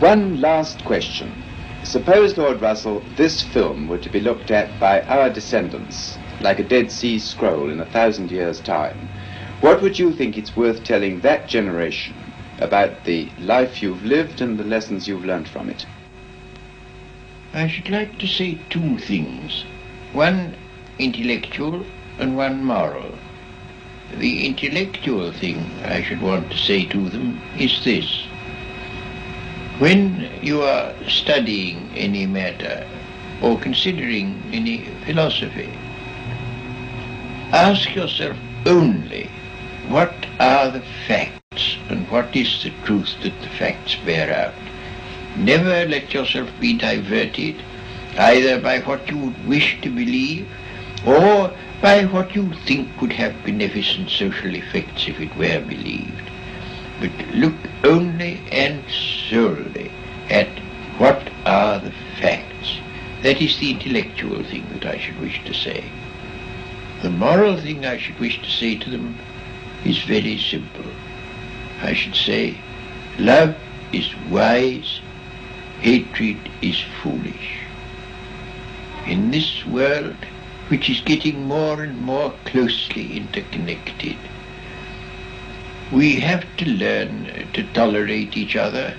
One last question. Suppose, Lord Russell, this film were to be looked at by our descendants, like a Dead Sea Scroll in a thousand years' time. What would you think it's worth telling that generation about the life you've lived and the lessons you've learned from it? I should like to say two things. One intellectual and one moral. The intellectual thing I should want to say to them is this. When you are studying any matter or considering any philosophy, ask yourself only what are the facts and what is the truth that the facts bear out. Never let yourself be diverted either by what you would wish to believe or by what you think would have beneficent social effects if it were believed but look only and solely at what are the facts. That is the intellectual thing that I should wish to say. The moral thing I should wish to say to them is very simple. I should say, love is wise, hatred is foolish. In this world, which is getting more and more closely interconnected, we have to learn to tolerate each other.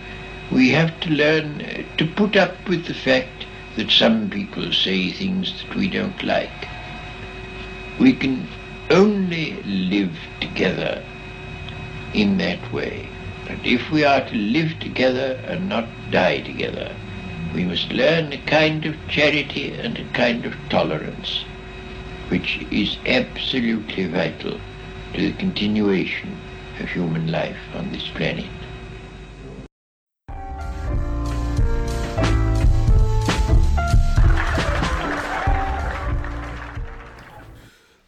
We have to learn to put up with the fact that some people say things that we don't like. We can only live together in that way. And if we are to live together and not die together, we must learn a kind of charity and a kind of tolerance, which is absolutely vital to the continuation of human life on this planet.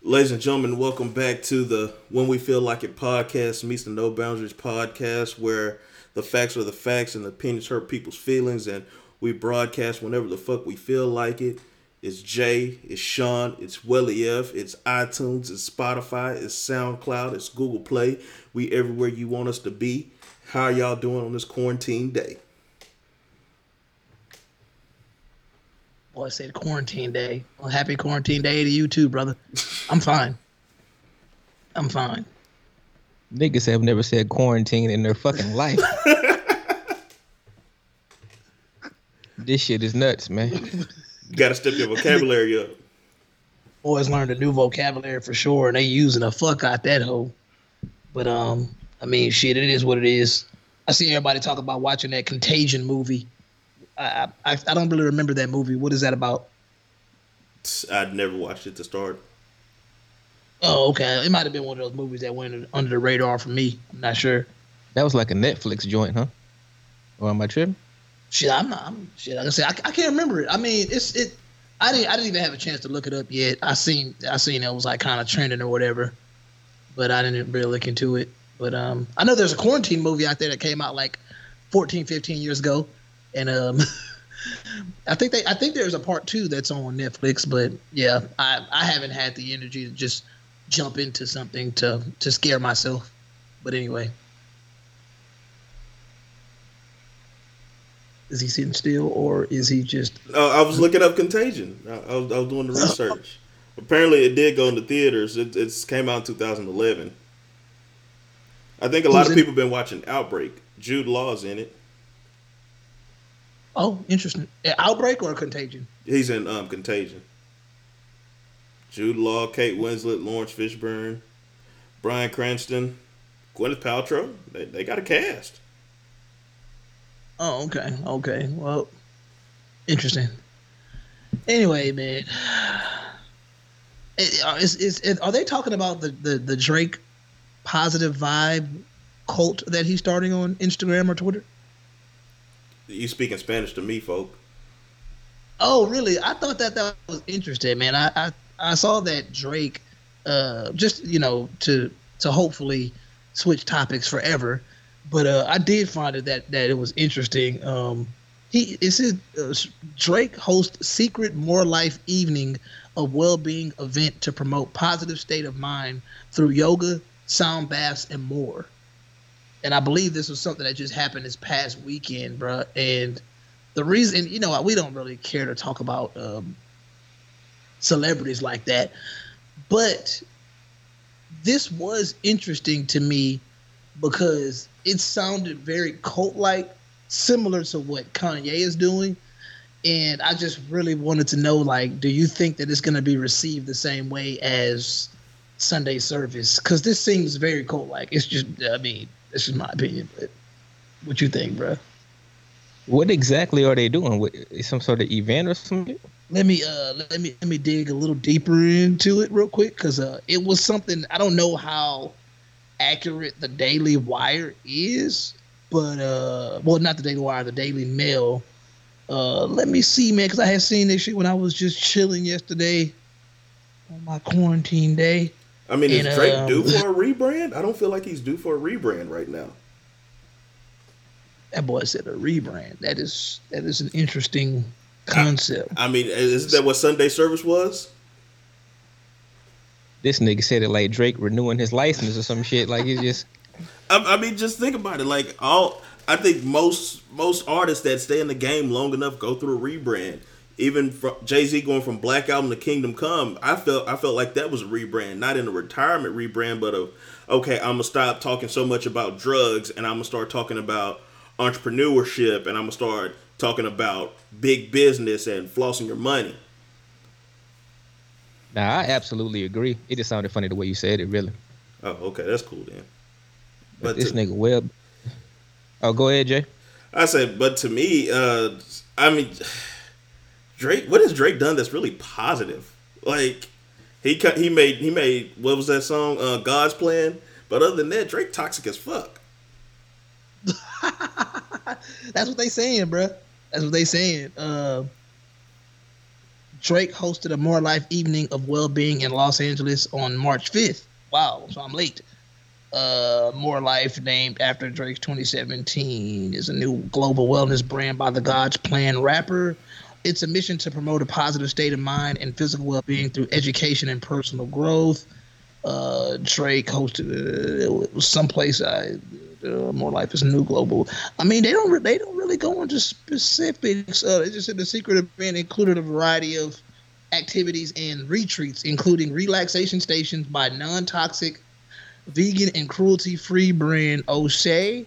Ladies and gentlemen, welcome back to the When We Feel Like It podcast meets the No Boundaries podcast, where the facts are the facts and the opinions hurt people's feelings, and we broadcast whenever the fuck we feel like it. It's Jay, it's Sean, it's Welly F, it's iTunes, it's Spotify, it's SoundCloud, it's Google Play. We everywhere you want us to be. How y'all doing on this quarantine day? Boy, I said quarantine day. Well, happy quarantine day to you too, brother. I'm fine. I'm fine. Niggas have never said quarantine in their fucking life. this shit is nuts, man. Got to step your vocabulary up. Boys learned a new vocabulary for sure, and they using the fuck out that hoe. But um, I mean, shit, it is what it is. I see everybody talk about watching that Contagion movie. I I, I don't really remember that movie. What is that about? I'd never watched it to start. Oh, okay. It might have been one of those movies that went under the radar for me. I'm not sure. That was like a Netflix joint, huh? Or am I tripping? Shit, I'm. I'm, shit, like I said, I, I can't remember it. I mean, it's it. I didn't. I didn't even have a chance to look it up yet. I seen. I seen it was like kind of trending or whatever, but I didn't really look into it. But um, I know there's a quarantine movie out there that came out like 14, 15 years ago, and um, I think they. I think there's a part two that's on Netflix. But yeah, I I haven't had the energy to just jump into something to to scare myself. But anyway. Is he sitting still or is he just? Uh, I was looking up Contagion. I, I, was, I was doing the research. Apparently, it did go into theaters. It it's came out in 2011. I think a lot of people been watching Outbreak. Jude Law's in it. Oh, interesting. Outbreak or Contagion? He's in um, Contagion. Jude Law, Kate Winslet, Laurence Fishburne, Bryan Cranston, Gwyneth Paltrow. They, they got a cast. Oh, okay, okay. Well, interesting. Anyway, man, uh, is, is, is- are they talking about the, the, the Drake positive vibe cult that he's starting on Instagram or Twitter? You speaking Spanish to me, folk. Oh, really? I thought that that was interesting, man. I I, I saw that Drake, uh, just you know, to to hopefully switch topics forever, but uh, I did find it that that it was interesting. Um, he it says uh, Drake hosts secret more life evening, a well being event to promote positive state of mind through yoga, sound baths, and more. and I believe this was something that just happened this past weekend, bro. And the reason, you know, we don't really care to talk about um, celebrities like that, but this was interesting to me because it sounded very cult-like, similar to what Kanye is doing. And I just really wanted to know, like, do you think that it's going to be received the same way as Sunday service? Because this seems very cult-like. It's just, I mean, this is my opinion, but what you think, bro? What exactly are they doing? What, some sort of event or something? Let me uh let me let me dig a little deeper into it real quick because uh it was something I don't know how accurate the Daily Wire is, but uh well not the Daily Wire, the Daily Mail. Uh let me see, man, because I had seen this shit when I was just chilling yesterday on my quarantine day. I mean, is Drake um, due for a rebrand? I don't feel like he's due for a rebrand right now. That boy said a rebrand. That is that is an interesting concept. I mean, isn't that what Sunday service was? This nigga said it like Drake renewing his license or some shit. Like it's just I, I mean, just think about it. Like all, I think most most artists that stay in the game long enough go through a rebrand. Even from Jay Z going from Black Album to Kingdom Come, I felt I felt like that was a rebrand, not in a retirement rebrand, but of okay, I'm gonna stop talking so much about drugs and I'm gonna start talking about entrepreneurship and I'm gonna start talking about big business and flossing your money. Nah, I absolutely agree. It just sounded funny the way you said it, really. Oh, okay, that's cool then. But But this to- nigga well. Oh, go ahead, Jay. I said, but to me, uh, I mean, Drake. What has Drake done that's really positive? Like he cut, he made he made what was that song? Uh, God's plan. But other than that, Drake toxic as fuck. That's what they saying, bruh. That's what they saying. Uh, Drake hosted a More Life evening of well-being in Los Angeles on March 5th. Wow, so I'm late. Uh, More Life, named after Drake's 2017, is a new global wellness brand by the God's Plan rapper. It's a mission to promote a positive state of mind and physical well-being through education and personal growth. Uh, Drake hosted uh, it was someplace I uh, more life is new global. I mean, they don't they don't really go into specifics. Uh, they just said the secret event included a variety of activities and retreats, including relaxation stations by non-toxic, vegan and cruelty-free brand O'Shea.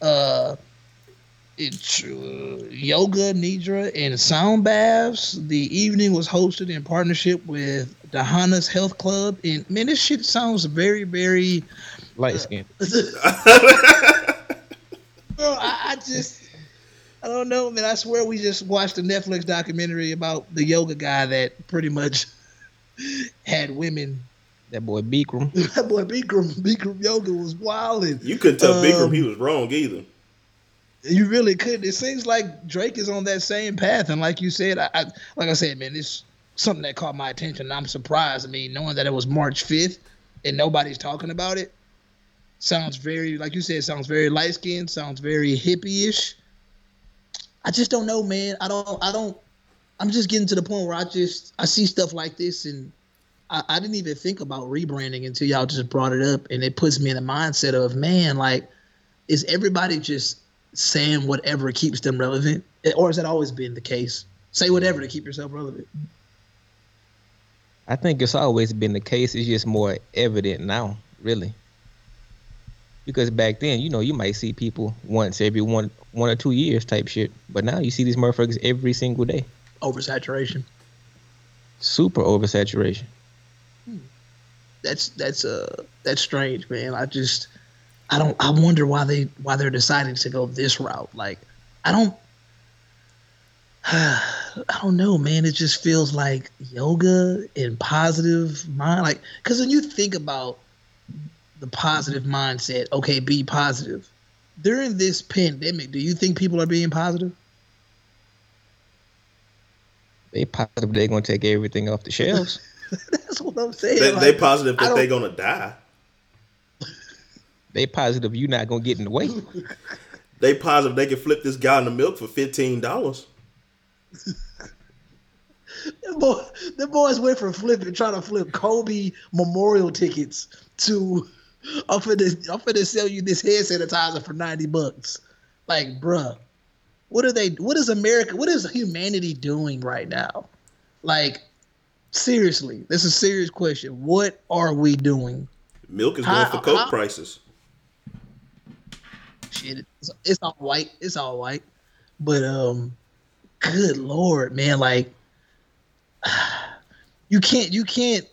Uh, it's uh, yoga, nidra, and sound baths. The evening was hosted in partnership with Dahana's Health Club. And man, this shit sounds very, very Light skin. Bro, I, I just, I don't know, man. I swear we just watched a Netflix documentary about the yoga guy that pretty much had women. That boy Bikram. That boy Bikram, Bikram yoga was wilding. You couldn't tell Bikram Um, he was wrong either. You really couldn't. It seems like Drake is on that same path, and like you said, I, I like I said, man, it's something that caught my attention. I'm surprised. I mean, knowing that it was March 5th and nobody's talking about it, sounds very, like you said, sounds very light skinned, sounds very hippie-ish. I just don't know, man. I don't. I don't. I'm just getting to the point where I just I see stuff like this and. I, I didn't even think about rebranding until y'all just brought it up, and it puts me in the mindset of, man, like, is everybody just saying whatever keeps them relevant, eh, or has that always been the case? Say whatever to keep yourself relevant. I think it's always been the case. It's just more evident now, really. Because back then, you know, you might see people once every one one or two years type shit. But now you see these motherfuckers every single day. Oversaturation. Super oversaturation. That's that's uh that's strange, man. I just I don't I wonder why they why they're deciding to go this route. Like I don't I don't know, man. It just feels like yoga and positive mind like cuz when you think about the positive mindset, okay, be positive. During this pandemic, do you think people are being positive? They positive they gonna take everything off the shelves. That's what I'm saying. They, like, they positive that they don't- gonna die. they positive you're not gonna get in the way. They positive they can flip this guy in the milk for fifteen dollars. the, boy, them boys went from flipping, trying to flip Kobe memorial tickets to I'm finna, I'm finna sell you this hand sanitizer for 90 bucks. Like, bruh, what are they, what is America, what is humanity doing right now? Like, seriously, this is a serious question. What are we doing? Milk is going How- for coke how- prices. Shit, it's, it's all white. It's all white. But, um, good Lord, man, like, you can't, you can't,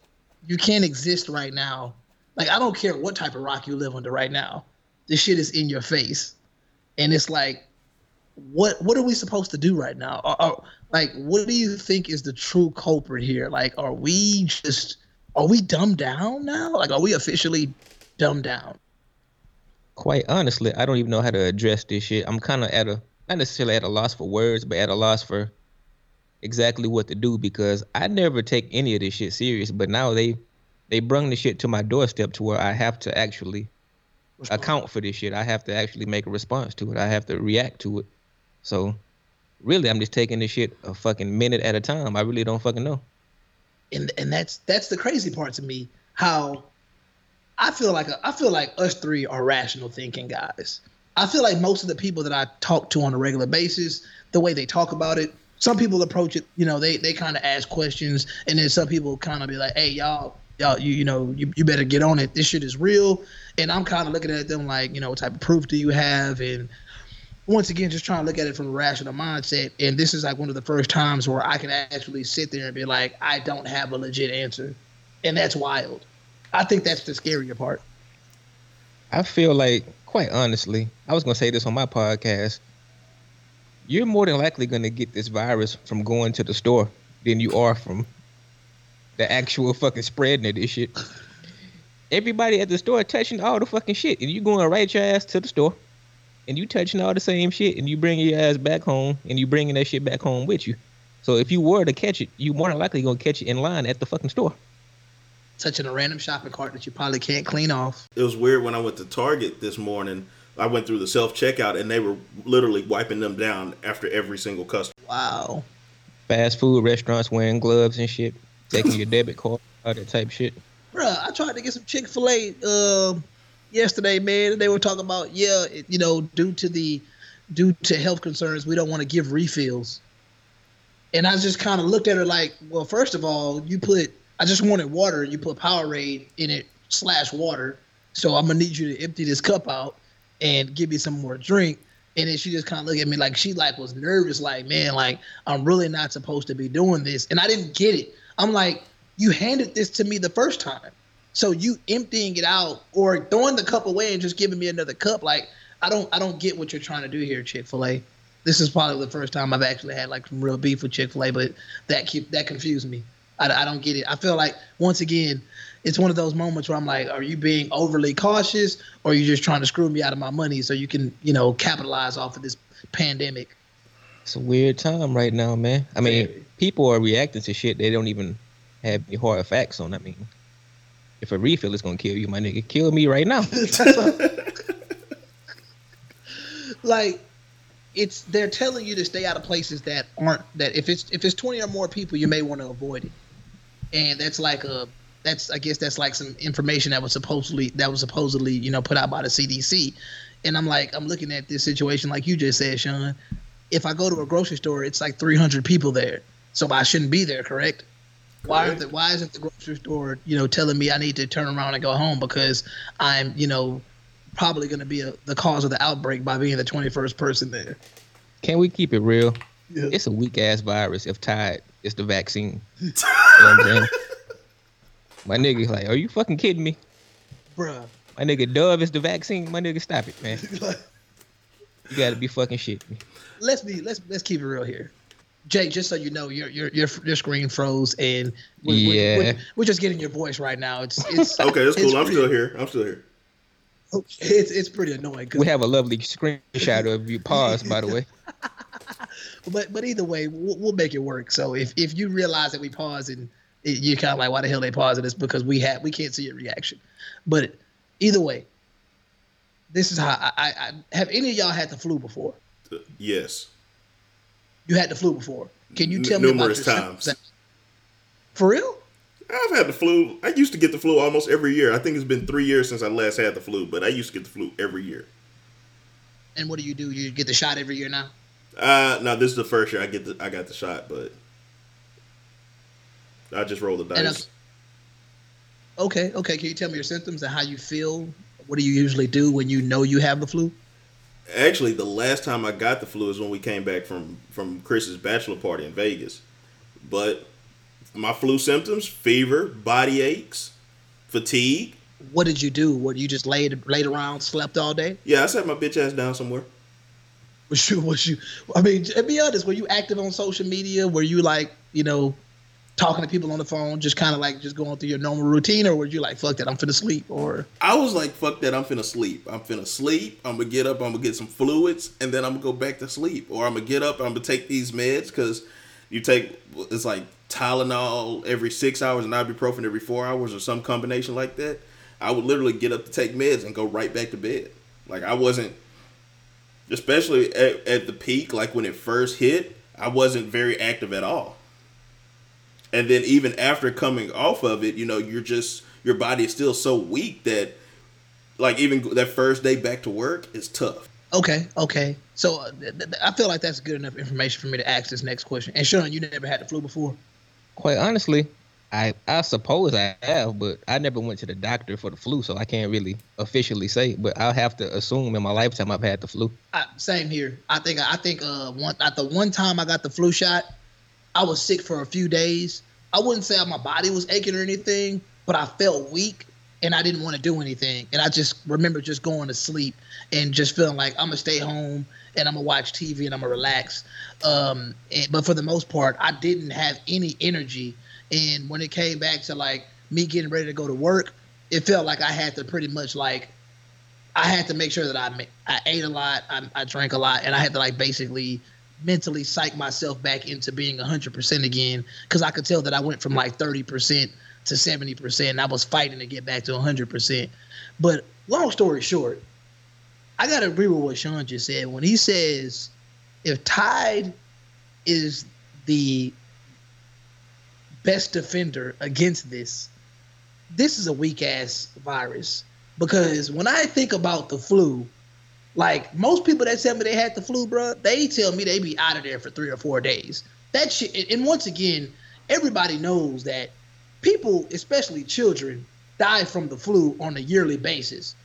you can't exist right now. Like, I don't care what type of rock you live under right now. This shit is in your face. And it's like, what what are we supposed to do right now? Are, are- like, what do you think is the true culprit here? Like, are we just are we dumbed down now? Like, are we officially dumbed down? Quite honestly, I don't even know how to address this shit. I'm kind of at a not necessarily at a loss for words, but at a loss for exactly what to do because I never take any of this shit serious. But now they they bring the shit to my doorstep to where I have to actually account for this shit. I have to actually make a response to it. I have to react to it. So really, I'm just taking this shit a fucking minute at a time. I really don't fucking know. and and that's that's the crazy part to me. How I feel like I feel like us three are rational thinking guys. I feel like most of the people that I talk to on a regular basis, the way they talk about it, some people approach it, you know, they they kind of ask questions, and then some people kind of be like, "Hey, y'all, y'all, you you know, you, you better get on it. This shit is real." And I'm kind of looking at them like, you know, what type of proof do you have? And once again, just trying to look at it from a rational mindset. And this is like one of the first times where I can actually sit there and be like, I don't have a legit answer. And that's wild. I think that's the scarier part. I feel like, quite honestly, I was gonna say this on my podcast. You're more than likely gonna get this virus from going to the store than you are from the actual fucking spreading of this shit. Everybody at the store touching all the fucking shit, and you going right your ass to the store, and you touching all the same shit, and you bringing your ass back home, and you bringing that shit back home with you. So if you were to catch it, you more than likely gonna catch it in line at the fucking store. Touching a random shopping cart that you probably can't clean off. It was weird when I went to Target this morning. I went through the self checkout and they were literally wiping them down after every single customer. Wow. Fast food restaurants wearing gloves and shit, taking your debit card, all that type shit. Bruh, I tried to get some Chick fil A um, yesterday, man. And they were talking about, yeah, it, you know, due to the due to health concerns, we don't want to give refills. And I just kind of looked at her like, well, first of all, you put I just wanted water, and you put Powerade in it slash water. So I'm gonna need you to empty this cup out and give me some more drink. And then she just kind of looked at me like she like was nervous, like, man, like I'm really not supposed to be doing this. And I didn't get it. I'm like, you handed this to me the first time. So you emptying it out or throwing the cup away and just giving me another cup, like I don't I don't get what you're trying to do here, Chick Fil A. This is probably the first time I've actually had like some real beef with Chick Fil A, but that keep that confused me. I, I don't get it. I feel like once again, it's one of those moments where I'm like, are you being overly cautious, or are you just trying to screw me out of my money so you can you know capitalize off of this pandemic? It's a weird time right now, man. I mean. People are reacting to shit they don't even have any hard facts on. I mean, if a refill is gonna kill you, my nigga, kill me right now. like it's they're telling you to stay out of places that aren't that if it's if it's 20 or more people you may want to avoid it and that's like a that's i guess that's like some information that was supposedly that was supposedly you know put out by the cdc and i'm like i'm looking at this situation like you just said sean if i go to a grocery store it's like 300 people there so i shouldn't be there correct why the, why isn't the grocery store you know telling me i need to turn around and go home because i'm you know probably going to be a, the cause of the outbreak by being the 21st person there. Can we keep it real? Yeah. It's a weak ass virus. If Tide, it's the vaccine. You know what I'm? My nigga, like, are you fucking kidding me? Bruh. My nigga, Dove is the vaccine. My nigga, stop it, man. You gotta be fucking shit me. let's be let's let's keep it real here. Jay, just so you know, your your your your screen froze, and we're, we're- Yeah. we're, we're just getting your voice right now. It's it's Okay, that's it's cool. I'm pretty- still here. I'm still here. It's it's pretty annoying. We have a lovely screenshot of you. Pause, by the way. but but either way, we'll, we'll make it work. So if if you realize that we pause and it, you're kind of like, why the hell they pausing? It's because we have we can't see your reaction. But either way, this is how I, I, I have any of y'all had the flu before? Uh, Yes. You had the flu before. Can you N- tell me about numerous your times. symptoms? For real? I've had the flu. I used to get the flu almost every year. I think it's been three years since I last had the flu, but I used to get the flu every year. And what do you do? You get the shot every year now? Uh no, this is the first year I get the I got the shot, but I just roll the uh, dice. Okay, okay. Can you tell me your symptoms and how you feel? What do you usually do when you know you have the flu? Actually, the last time I got the flu is when we came back from from Chris's bachelor party in Vegas. But my flu symptoms: fever, body aches, fatigue. What did you do? What you just laid laid around, slept all day? Yeah, I sat my bitch ass down somewhere. Was you was you? I mean, be honest, were you active on social media? Were you like you know talking to people on the phone, just kind of like just going through your normal routine, or were you like fuck that, I'm finna sleep, or I was like, fuck that, I'm finna sleep. I'm finna sleep. I'm gonna get up, I'm gonna get some fluids, and then I'm gonna go back to sleep. Or I'm gonna get up, I'm gonna take these meds, because you take, it's like Tylenol every six hours and ibuprofen every four hours, or some combination like that. I would literally get up to take meds and go right back to bed. Like, I wasn't, especially at, at the peak, like when it first hit, I wasn't very active at all. And then even after coming off of it, you know, you're just your body is still so weak that like even that first day back to work is tough. okay, okay. So uh, th- th- I feel like that's good enough information for me to ask this next question. And Sean, you never had the flu before? Quite honestly, I I suppose I have, but I never went to the doctor for the flu, so I can't really officially say. But I'll have to assume in my lifetime I've had the flu. I, same here. I think I think uh one at the one time I got the flu shot, I was sick for a few days. I wouldn't say my body was aching or anything, but I felt weak and I didn't want to do anything. And I just remember just going to sleep and just feeling like I'm gonna stay home and I'm gonna watch TV and I'm gonna relax. Um, and, but for the most part, I didn't have any energy. And when it came back to like me getting ready to go to work, it felt like I had to pretty much like I had to make sure that I I ate a lot, I, I drank a lot, and I had to like basically mentally psych myself back into being 100% again because I could tell that I went from like 30% to 70%. And I was fighting to get back to 100%. But long story short, I got to agree with what Sean just said. When he says if Tide is the best defender against this, this is a weak ass virus. Because when I think about the flu, like most people that tell me they had the flu, bro, they tell me they be out of there for three or four days. That shit, and once again, everybody knows that people, especially children, die from the flu on a yearly basis,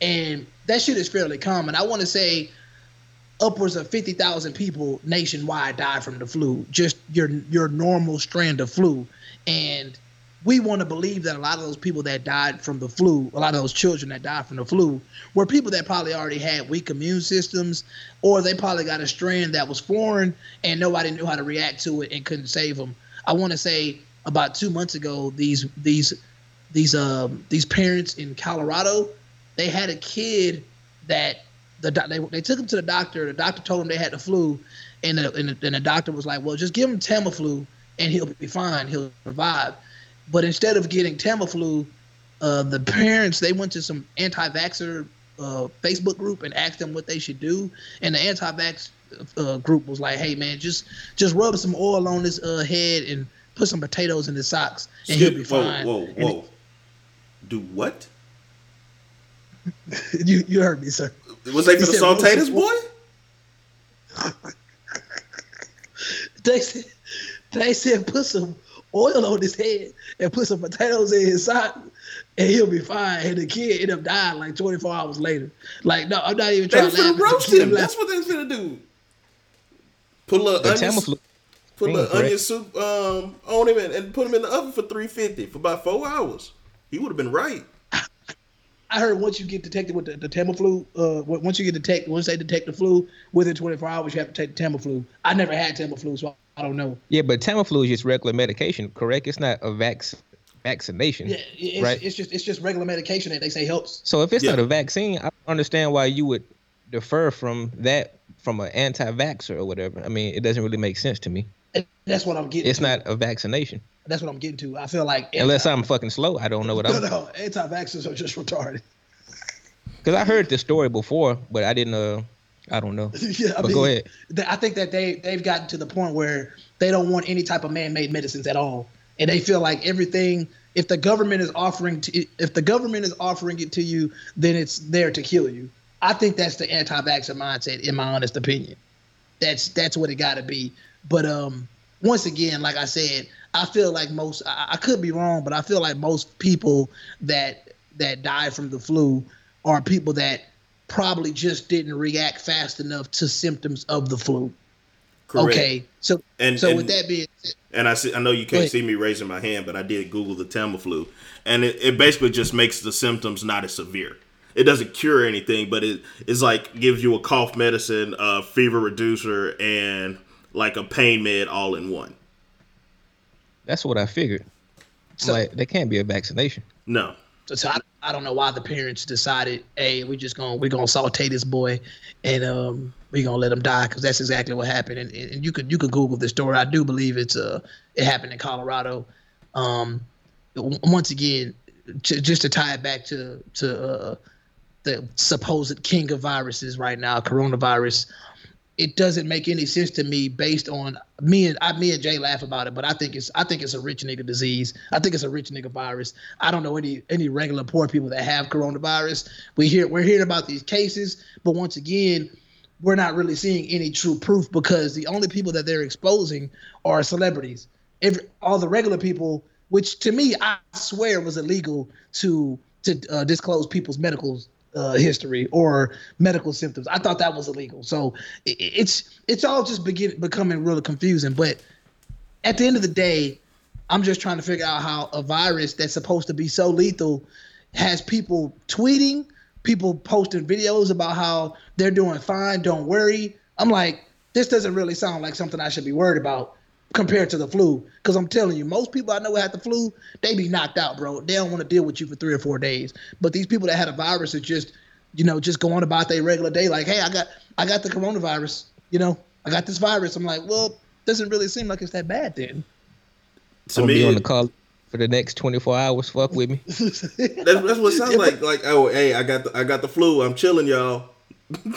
and that shit is fairly common. I want to say upwards of fifty thousand people nationwide die from the flu, just your your normal strand of flu, and we want to believe that a lot of those people that died from the flu, a lot of those children that died from the flu, were people that probably already had weak immune systems, or they probably got a strand that was foreign and nobody knew how to react to it and couldn't save them. I want to say about two months ago, these these these um these parents in Colorado, they had a kid that the doc- they they took him to the doctor. The doctor told him they had the flu, and the, and the, and the doctor was like, "Well, just give him Tamiflu, and he'll be fine. He'll survive." But instead of getting Tamiflu, uh, the parents they went to some anti-vaxxer uh, Facebook group and asked them what they should do, and the anti-vax uh, group was like, "Hey man, just just rub some oil on his uh, head and put some potatoes in his socks, and he'll be whoa, fine." whoa, And whoa. Do what? you you heard me, sir. Was they He for the said, rub sautators, some- boy? They said they said put some oil on his head and put some potatoes in his sock, and he'll be fine. And the kid ended up dying like 24 hours later. Like, no, I'm not even trying was to laugh. finna roast him. laughed. That's what they was finna do. Put a little The onion, Tamiflu, put a little onion soup um, on him and, and put him in the oven for three fifty for about four hours. He would have been right. I heard once you get detected with the, the Tamiflu, uh, once you get detected, once they detect the flu, within 24 hours you have to take the Tamiflu. I never had Tamiflu, so I don't know. yeah, but Tamiflu is just regular medication, correct? It's not a vac- vaccination. Yeah, it's, Right. it's just it's just regular medication that they say helps. So if it's Yeah. not a vaccine, I don't understand why you would defer from that from an anti-vaxxer or whatever. I mean, it doesn't really make sense to me. And that's what I'm getting. It's to. not a vaccination. That's what I'm getting to. I feel like Unless I'm fucking slow, I don't know what no, I'm. no, anti-vaxxers are just retarded. Because I heard this story before, but I didn't. Uh, I don't know. yeah, I But go ahead. th- I think that they they've gotten to the point where they don't want any type of man-made medicines at all. and they feel like everything. If the government is offering to, if the government is offering it to you, then it's there to kill you. I think that's the anti-vaxxer mindset, in my honest opinion. That's that's what it got to be. But um, once again, like I said, I feel like most. I, I could be wrong, but I feel like most people that that die from the flu are people that probably just didn't react fast enough to symptoms of the flu. Correct. Okay, so and so and, with that being said, and I see, I know you can't see me raising my hand, but I did Google the Tamiflu, and it, it basically just makes the symptoms not as severe. It doesn't cure anything, but it is like gives you a cough medicine, a fever reducer, and like a pain med all in one. That's what I figured. So, like there can't be a vaccination. No. So, so I, I don't know why the parents decided, hey, we just gonna we gonna saute this boy, and um we gonna let him die because that's exactly what happened. And, and you could you could Google the story. I do believe it's uh it happened in Colorado. Um, once again, to, just to tie it back to to uh, the supposed king of viruses right now, coronavirus it doesn't make any sense to me based on me and I, me and Jay laugh about it, but I think it's I think it's a rich nigga disease. I think it's a rich nigga virus. I don't know any any regular poor people that have coronavirus. We hear we're hearing about these cases, but once again, we're not really seeing any true proof because the only people that they're exposing are celebrities. Every all the regular people, which to me I swear was illegal to to uh, disclose people's medical uh, history or medical symptoms. I thought that was illegal. So it, it's it's all just begin, becoming really confusing. But at the end of the day, I'm just trying to figure out how a virus that's supposed to be so lethal has people tweeting, people posting videos about how they're doing fine, don't worry. I'm like, this doesn't really sound like something I should be worried about compared to the flu. Because I'm telling you, most people I know had the flu, they be knocked out, bro. They don't want to deal with you for three or four days. But these people that had a virus are just, you know, just going about their regular day. Like, hey, I got, I got the coronavirus. You know, I got this virus. I'm like, well, doesn't really seem like it's that bad then. To me, be on the call for the next 24 hours. Fuck with me. that's, that's what it sounds like. Like, oh, hey, I got the, I got the flu. I'm chilling, y'all.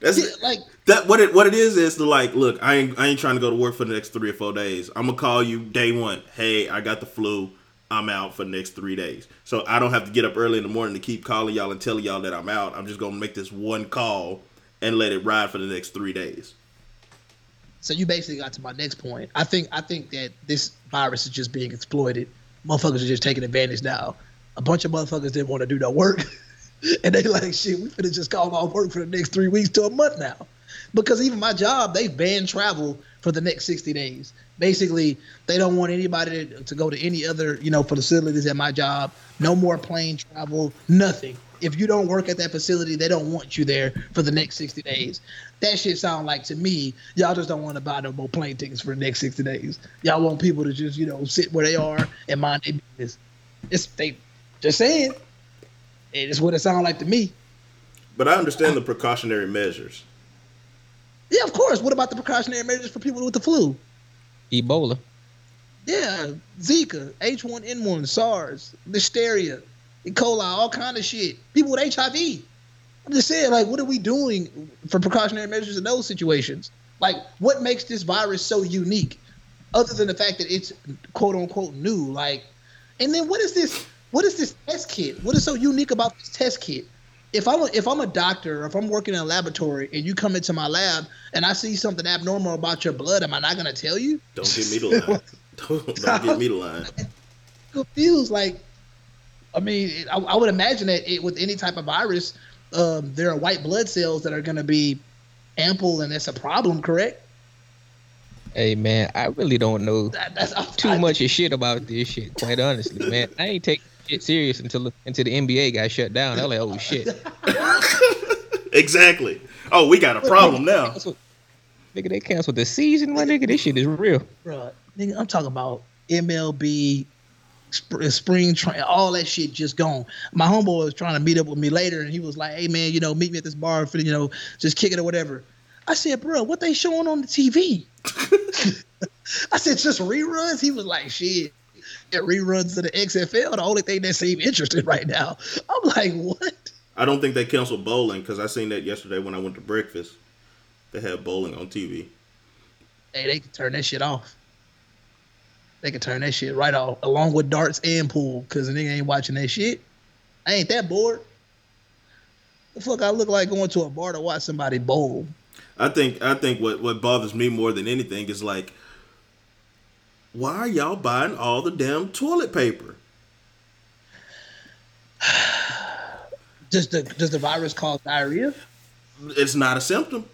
That's yeah, like that. What it what it is is to like, look, I ain't I ain't trying to go to work for the next three or four days. I'm gonna call you day one. Hey, I got the flu. I'm out for the next three days. So I don't have to get up early in the morning to keep calling y'all and telling y'all that I'm out. I'm just gonna make this one call and let it ride for the next three days. So you basically got to my next point. I think I think that this virus is just being exploited. Motherfuckers are just taking advantage now. A bunch of motherfuckers didn't want to do no work. and they like, shit, we finna just call off work for the next three weeks to a month now. Because even my job, they banned travel for the next 60 days. Basically, they don't want anybody to, to go to any other, you know, facilities at my job. No more plane travel, nothing. If you don't work at that facility, they don't want you there for the next 60 days. That shit sound like to me, y'all just don't want to buy no more plane tickets for the next 60 days. Y'all want people to just, you know, sit where they are and mind their business. It's they just saying. It's what it sounds like to me. But I understand the precautionary measures. Yeah, of course. What about the precautionary measures for people with the flu? Ebola. Yeah, Zika, H1N1, SARS, Listeria, E. coli, all kind of shit. People with HIV. I'm just saying, like, what are we doing for precautionary measures in those situations? Like, what makes this virus so unique, other than the fact that it's quote unquote new? Like, and then what is this? what is this test kit? What is so unique about this test kit? If I'm a, if I'm a doctor or if I'm working in a laboratory and you come into my lab and I see something abnormal about your blood, am I not going to tell you? Don't get me to line. don't, don't get me to line. Confused, like, I mean, I, I would imagine that it, with any type of virus, um, there are white blood cells that are going to be ample, and that's a problem, correct? Hey man, I really don't know that, too much of shit about this shit. Quite honestly, man, I ain't take shit serious until until the NBA got shut down. I was like, oh shit. exactly. Oh, we got a problem now. Nigga, they canceled the season, my nigga. This shit is real. Bro, nigga, I'm talking about MLB, sp- uh, spring train, all that shit just gone. My homeboy was trying to meet up with me later, and he was like, "Hey man, you know, meet me at this bar for you know, just kick it or whatever." I said, "Bro, what they showing on the TV?" I said, "Just reruns." He was like, "Shit." Reruns of the XFL, the only thing that seem interested right now. I'm like, what? I don't think they canceled bowling because I seen that yesterday when I went to breakfast. They had bowling on TV. Hey, they can turn that shit off. They can turn that shit right off, along with darts and pool, because the nigga ain't watching that shit. I ain't that bored. The fuck I look like going to a bar to watch somebody bowl. I think I think what what bothers me more than anything is like, why are y'all buying all the damn toilet paper? Does the does the virus cause diarrhea? It's not a symptom.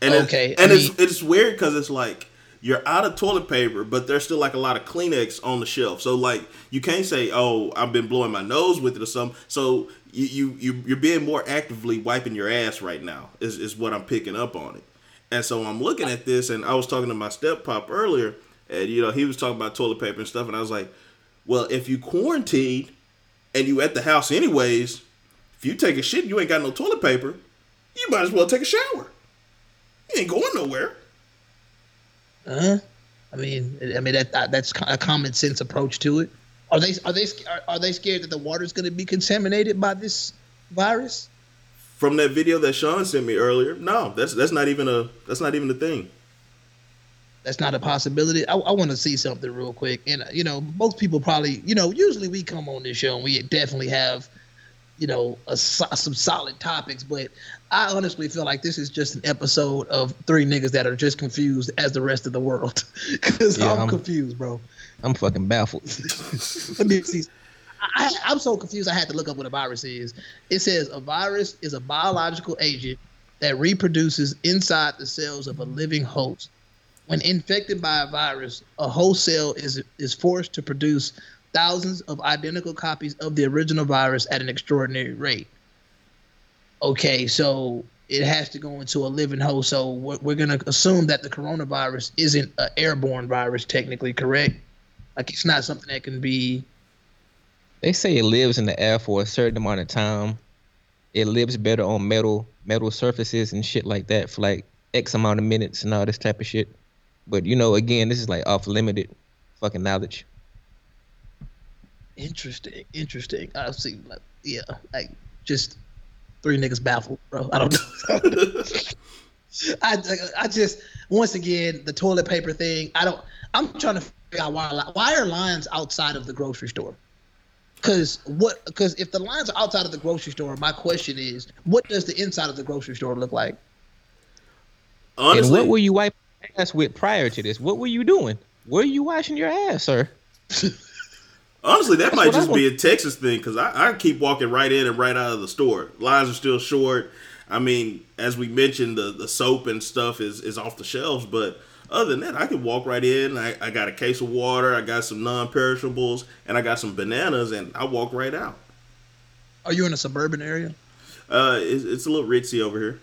And Okay, it, and I it's mean- it's weird because it's like you're out of toilet paper, but there's still like a lot of Kleenex on the shelf. So like you can't say, "Oh, I've been blowing my nose with it" or something. So you you, you you're being more actively wiping your ass right now. Is is what I'm picking up on it. And so I'm looking at this, and I was talking to my step pop earlier, and you know he was talking about toilet paper and stuff, and I was like, "Well, if you quarantined and you at the house anyways, if you take a shit, and you ain't got no toilet paper, you might as well take a shower. You ain't going nowhere." Uh, I mean, I mean that, that that's a common sense approach to it. Are they are they are, are they scared that the water's going to be contaminated by this virus? From that video that Sean sent me earlier, no, that's that's not even a that's not even a thing. That's not a possibility. I, I want to see something real quick, and uh, you know, most people probably, you know, usually we come on this show and we definitely have, you know, a, some solid topics, but I honestly feel like this is just an episode of three niggas that are just confused as the rest of the world, because Yeah, I'm, I'm- confused, bro. I'm fucking baffled. Let me see. I, I'm so confused. I had to look up what a virus is. It says a virus is a biological agent that reproduces inside the cells of a living host. When infected by a virus, a cell is is forced to produce thousands of identical copies of the original virus at an extraordinary rate. Okay, so it has to go into a living host. So we're, we're going to assume that the coronavirus isn't an airborne virus, technically, correct? Like it's not something that can be They say it lives in the air for a certain amount of time. It lives better on metal metal surfaces and shit like that for like X amount of minutes and all this type of shit. But you know, again, this is like off limited fucking knowledge. Interesting, interesting. I see. Like, yeah, like just three niggas baffled, bro. I don't know. I, I just once again the toilet paper thing. I don't. I'm trying to figure out why why are lines outside of the grocery store? Because what? Because if the lines are outside of the grocery store, my question is, what does the inside of the grocery store look like? Honestly, and what were you wiping your ass with prior to this? What were you doing? Were you washing your ass, sir? honestly, that might just be a Texas thing because I, I keep walking right in and right out of the store. Lines are still short. I mean, as we mentioned, the, the soap and stuff is, is off the shelves, but other than that, I can walk right in. I, I got a case of water, I got some non perishables, and I got some bananas, and I walk right out. Are you in a suburban area? Uh, it's, it's a little ritzy over here.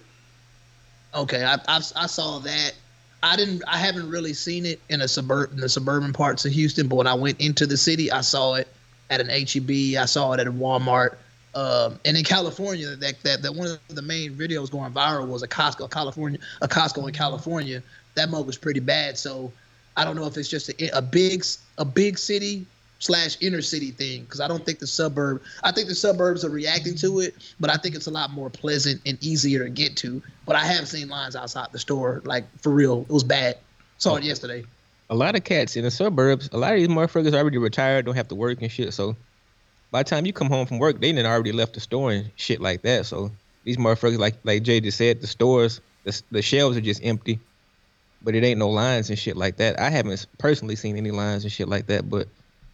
Okay, I, I I saw that. I didn't. I haven't really seen it in a suburb in the suburban parts of Houston, but when I went into the city, I saw it at an HEB. I saw it at a Walmart. Um, and in California, that, that that one of the main videos going viral was a Costco, California, a Costco in California. That mug was pretty bad. So I don't know if it's just a, a big a big city slash inner city thing because I don't think the suburb. I think the suburbs are reacting to it, but I think it's a lot more pleasant and easier to get to. But I have seen lines outside the store, like for real. It was bad. Saw it oh. yesterday. A lot of cats in the suburbs, a lot of these motherfuckers already retired, don't have to work and shit. So by the time you come home from work, they done already left the store and shit like that. So these motherfuckers, like like Jay just said, the stores, the, the shelves are just empty, but it ain't no lines and shit like that. I haven't personally seen any lines and shit like that, but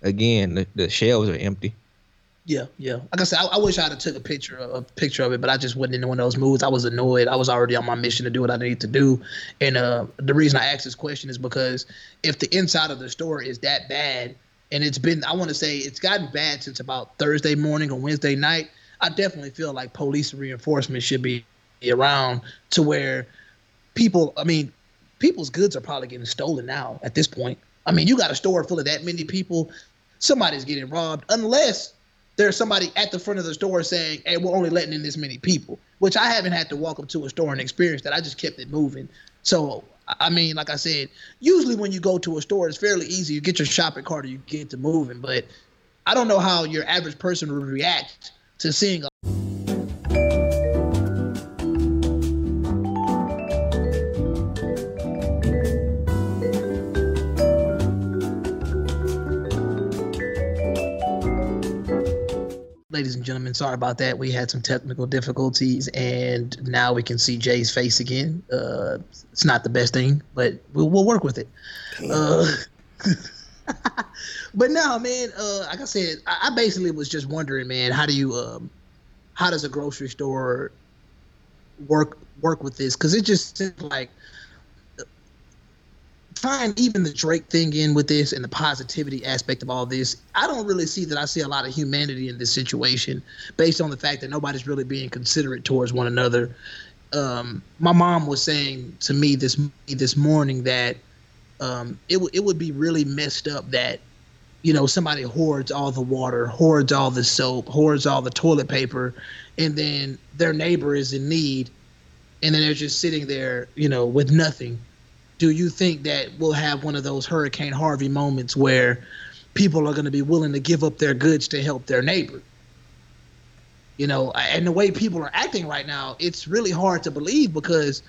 again, the, the shelves are empty. Yeah, yeah. Like I said, I, I wish I'd have took a picture of, a picture of it, but I just wasn't in one of those moods. I was annoyed. I was already on my mission to do what I need to do. And uh, the reason I asked this question is because if the inside of the store is that bad, and it's been, I want to say it's gotten bad since about Thursday morning or Wednesday night, I definitely feel like police reinforcement should be around to where people, I mean, people's goods are probably getting stolen now at this point. I mean, you got a store full of that many people, somebody's getting robbed, unless there's somebody at the front of the store saying, "Hey, we're only letting in this many people," which I haven't had to walk up to a store and experience that. I just kept it moving. So, I mean, like I said, usually when you go to a store, it's fairly easy. You get your shopping cart or you get to moving. But I don't know how your average person would react to seeing a ladies and gentlemen, sorry about that. We had some technical difficulties, and now we can see Jay's face again. Uh, it's not the best thing, but we'll, we'll work with it. Uh, but no, man. Uh, like I said, I, I, basically was just wondering, man, how do you, um, how does a grocery store work work with this? Because it just seems like find even the Drake thing in with this and the positivity aspect of all this, I don't really see that I see a lot of humanity in this situation based on the fact that nobody's really being considerate towards one another. Um, my mom was saying to me this this morning that um, it w- it would be really messed up that you know somebody hoards all the water, hoards all the soap, hoards all the toilet paper, and then their neighbor is in need, and then they're just sitting there, you know, with nothing do you think that we'll have one of those Hurricane Harvey moments where people are going to be willing to give up their goods to help their neighbor? You know, and the way people are acting right now, it's really hard to believe because,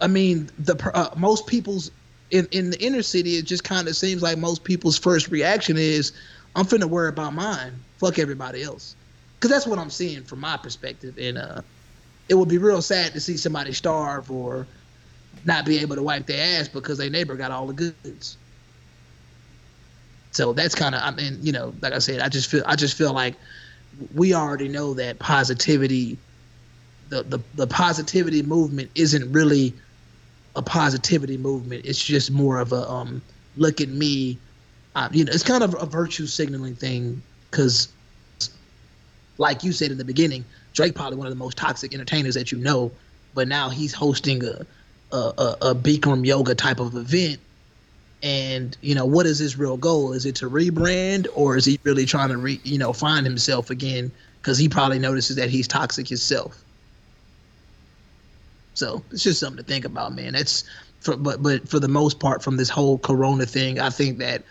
I mean, the uh, most people's in in the inner city, it just kind of seems like most people's first reaction is, "I'm finna worry about mine. Fuck everybody else," because that's what I'm seeing from my perspective. And uh, it would be real sad to see somebody starve or not be able to wipe their ass because their neighbor got all the goods. So that's kind of I mean, you know, like I said, I just feel I just feel like we already know that positivity the, the, the positivity movement isn't really a positivity movement. It's just more of a um, look at me. Uh, you know, it's kind of a virtue signaling thing because, like you said in the beginning, Drake probably one of the most toxic entertainers that you know, but now he's hosting a a, a, a Bikram yoga type of event. And you know, what is his real goal? Is it to rebrand, or is he really trying to re, you know find himself again? Because he probably notices that he's toxic himself. So it's just something to think about, man. That's for, but but for the most part, from this whole Corona thing, I think that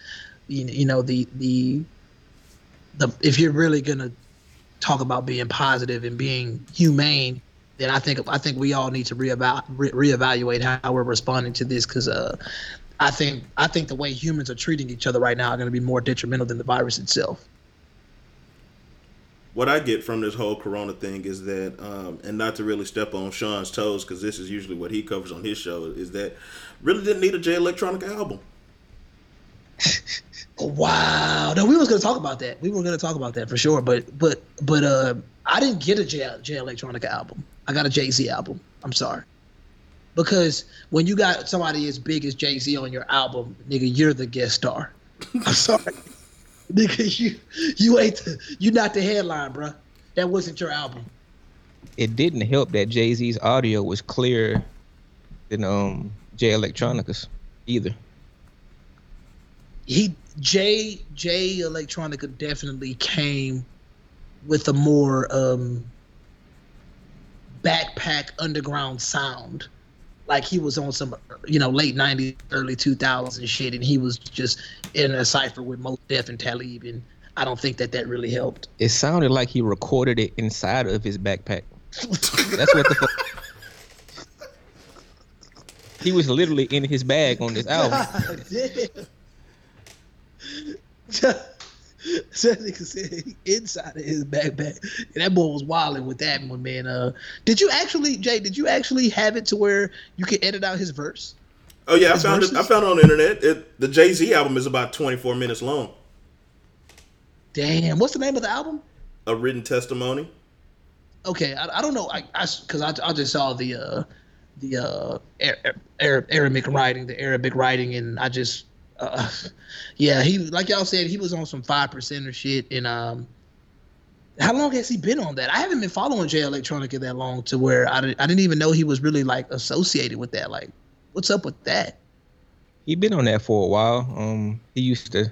you you know the the the if you're really gonna talk about being positive and being humane, then I think I think we all need to reevaluate re- reevaluate how we're responding to this because uh, I think I think the way humans are treating each other right now are going to be more detrimental than the virus itself. What I get from this whole Corona thing is that, um, and not to really step on Sean's toes because this is usually what he covers on his show, is that really didn't need a Jay Electronica album. wow, no, we was going to talk about that. We were going to talk about that for sure, but but but uh, I didn't get a Jay, Jay Electronica album. I got a Jay Z album. I'm sorry. Because when you got somebody as big as Jay Z on your album, nigga, you're the guest star. I'm sorry. nigga, you you ain't the, you not the headline, bro. That wasn't your album. It didn't help that Jay Z's audio was clearer than um Jay Electronica's either. He Jay Jay Electronica definitely came with a more um backpack underground sound. Like he was on some, you know, late '90s, early 2000s shit, and he was just in a cipher with Mos Def and Talib, and I don't think that that really helped. It sounded like he recorded it inside of his backpack. That's what the fuck. He was literally in his bag on this album. so nigga said inside of his backpack. And that boy was wilding with that one, man. Uh, did you actually, Jay? Did you actually have it to where you could edit out his verse? Oh yeah, his I found verses? it. I found it on the internet. It, the Jay Z album is about twenty four minutes long. Damn, what's the name of the album? A written testimony. Okay, I, I don't know. I because I, I, I, just saw the uh, the uh, Arab, Arabic writing, the Arabic writing, and I just uh, yeah, he like y'all said, he was on some five percent or shit. And um, how long has he been on that? I haven't been following Jay Electronica that long to where I, I didn't even know he was really like associated with that. Like, what's up with that? He been on that for a while. Um, he used to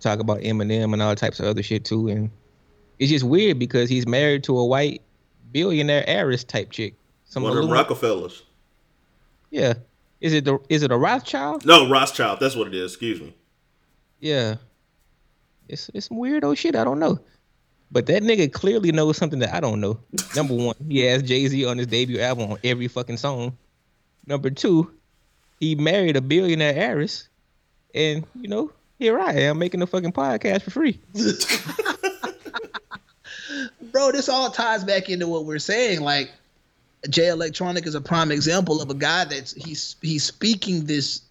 talk about Eminem and all types of other shit too, and it's just weird because he's married to a white billionaire heiress type chick. Some One of them Rockefellers. Yeah, is it the is it a Rothschild? No, Rothschild. That's what it is. Excuse me. Yeah. It's it's some weirdo shit. I don't know. But that nigga clearly knows something that I don't know. Number one, he has Jay Z on his debut album on every fucking song. Number two, he married a billionaire heiress, and you know, here I am making a fucking podcast for free. bro, this all ties back into what we're saying. Like, Jay Electronica is a prime example of a guy that's he's he's speaking this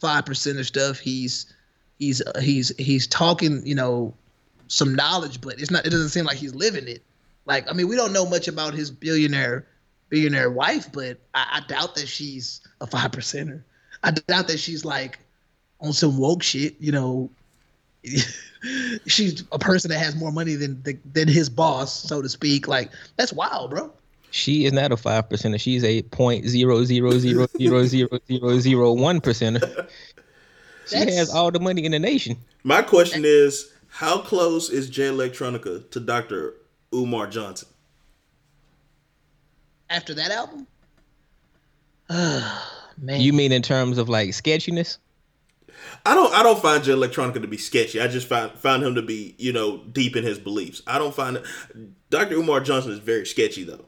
five percent of stuff. He's he's uh, he's he's talking, you know, some knowledge, but it's not. It doesn't seem like he's living it. Like, I mean, we don't know much about his billionaire billionaire wife, but I, I doubt that she's a five percenter. I doubt that she's like on some woke shit. You know, she's a person that has more money than than his boss, so to speak. Like, that's wild, bro. She is not a five percenter. She's a point zero zero zero zero zero zero zero one percenter. She That's- has all the money in the nation. My question is, how close is Jay Electronica to Dr. Umar Johnson? After that album, man, You mean in terms of like sketchiness? I don't I don't find Jay Electronica to be sketchy. I just find found him to be, you know, deep in his beliefs. I don't find Dr. Umar Johnson is very sketchy though.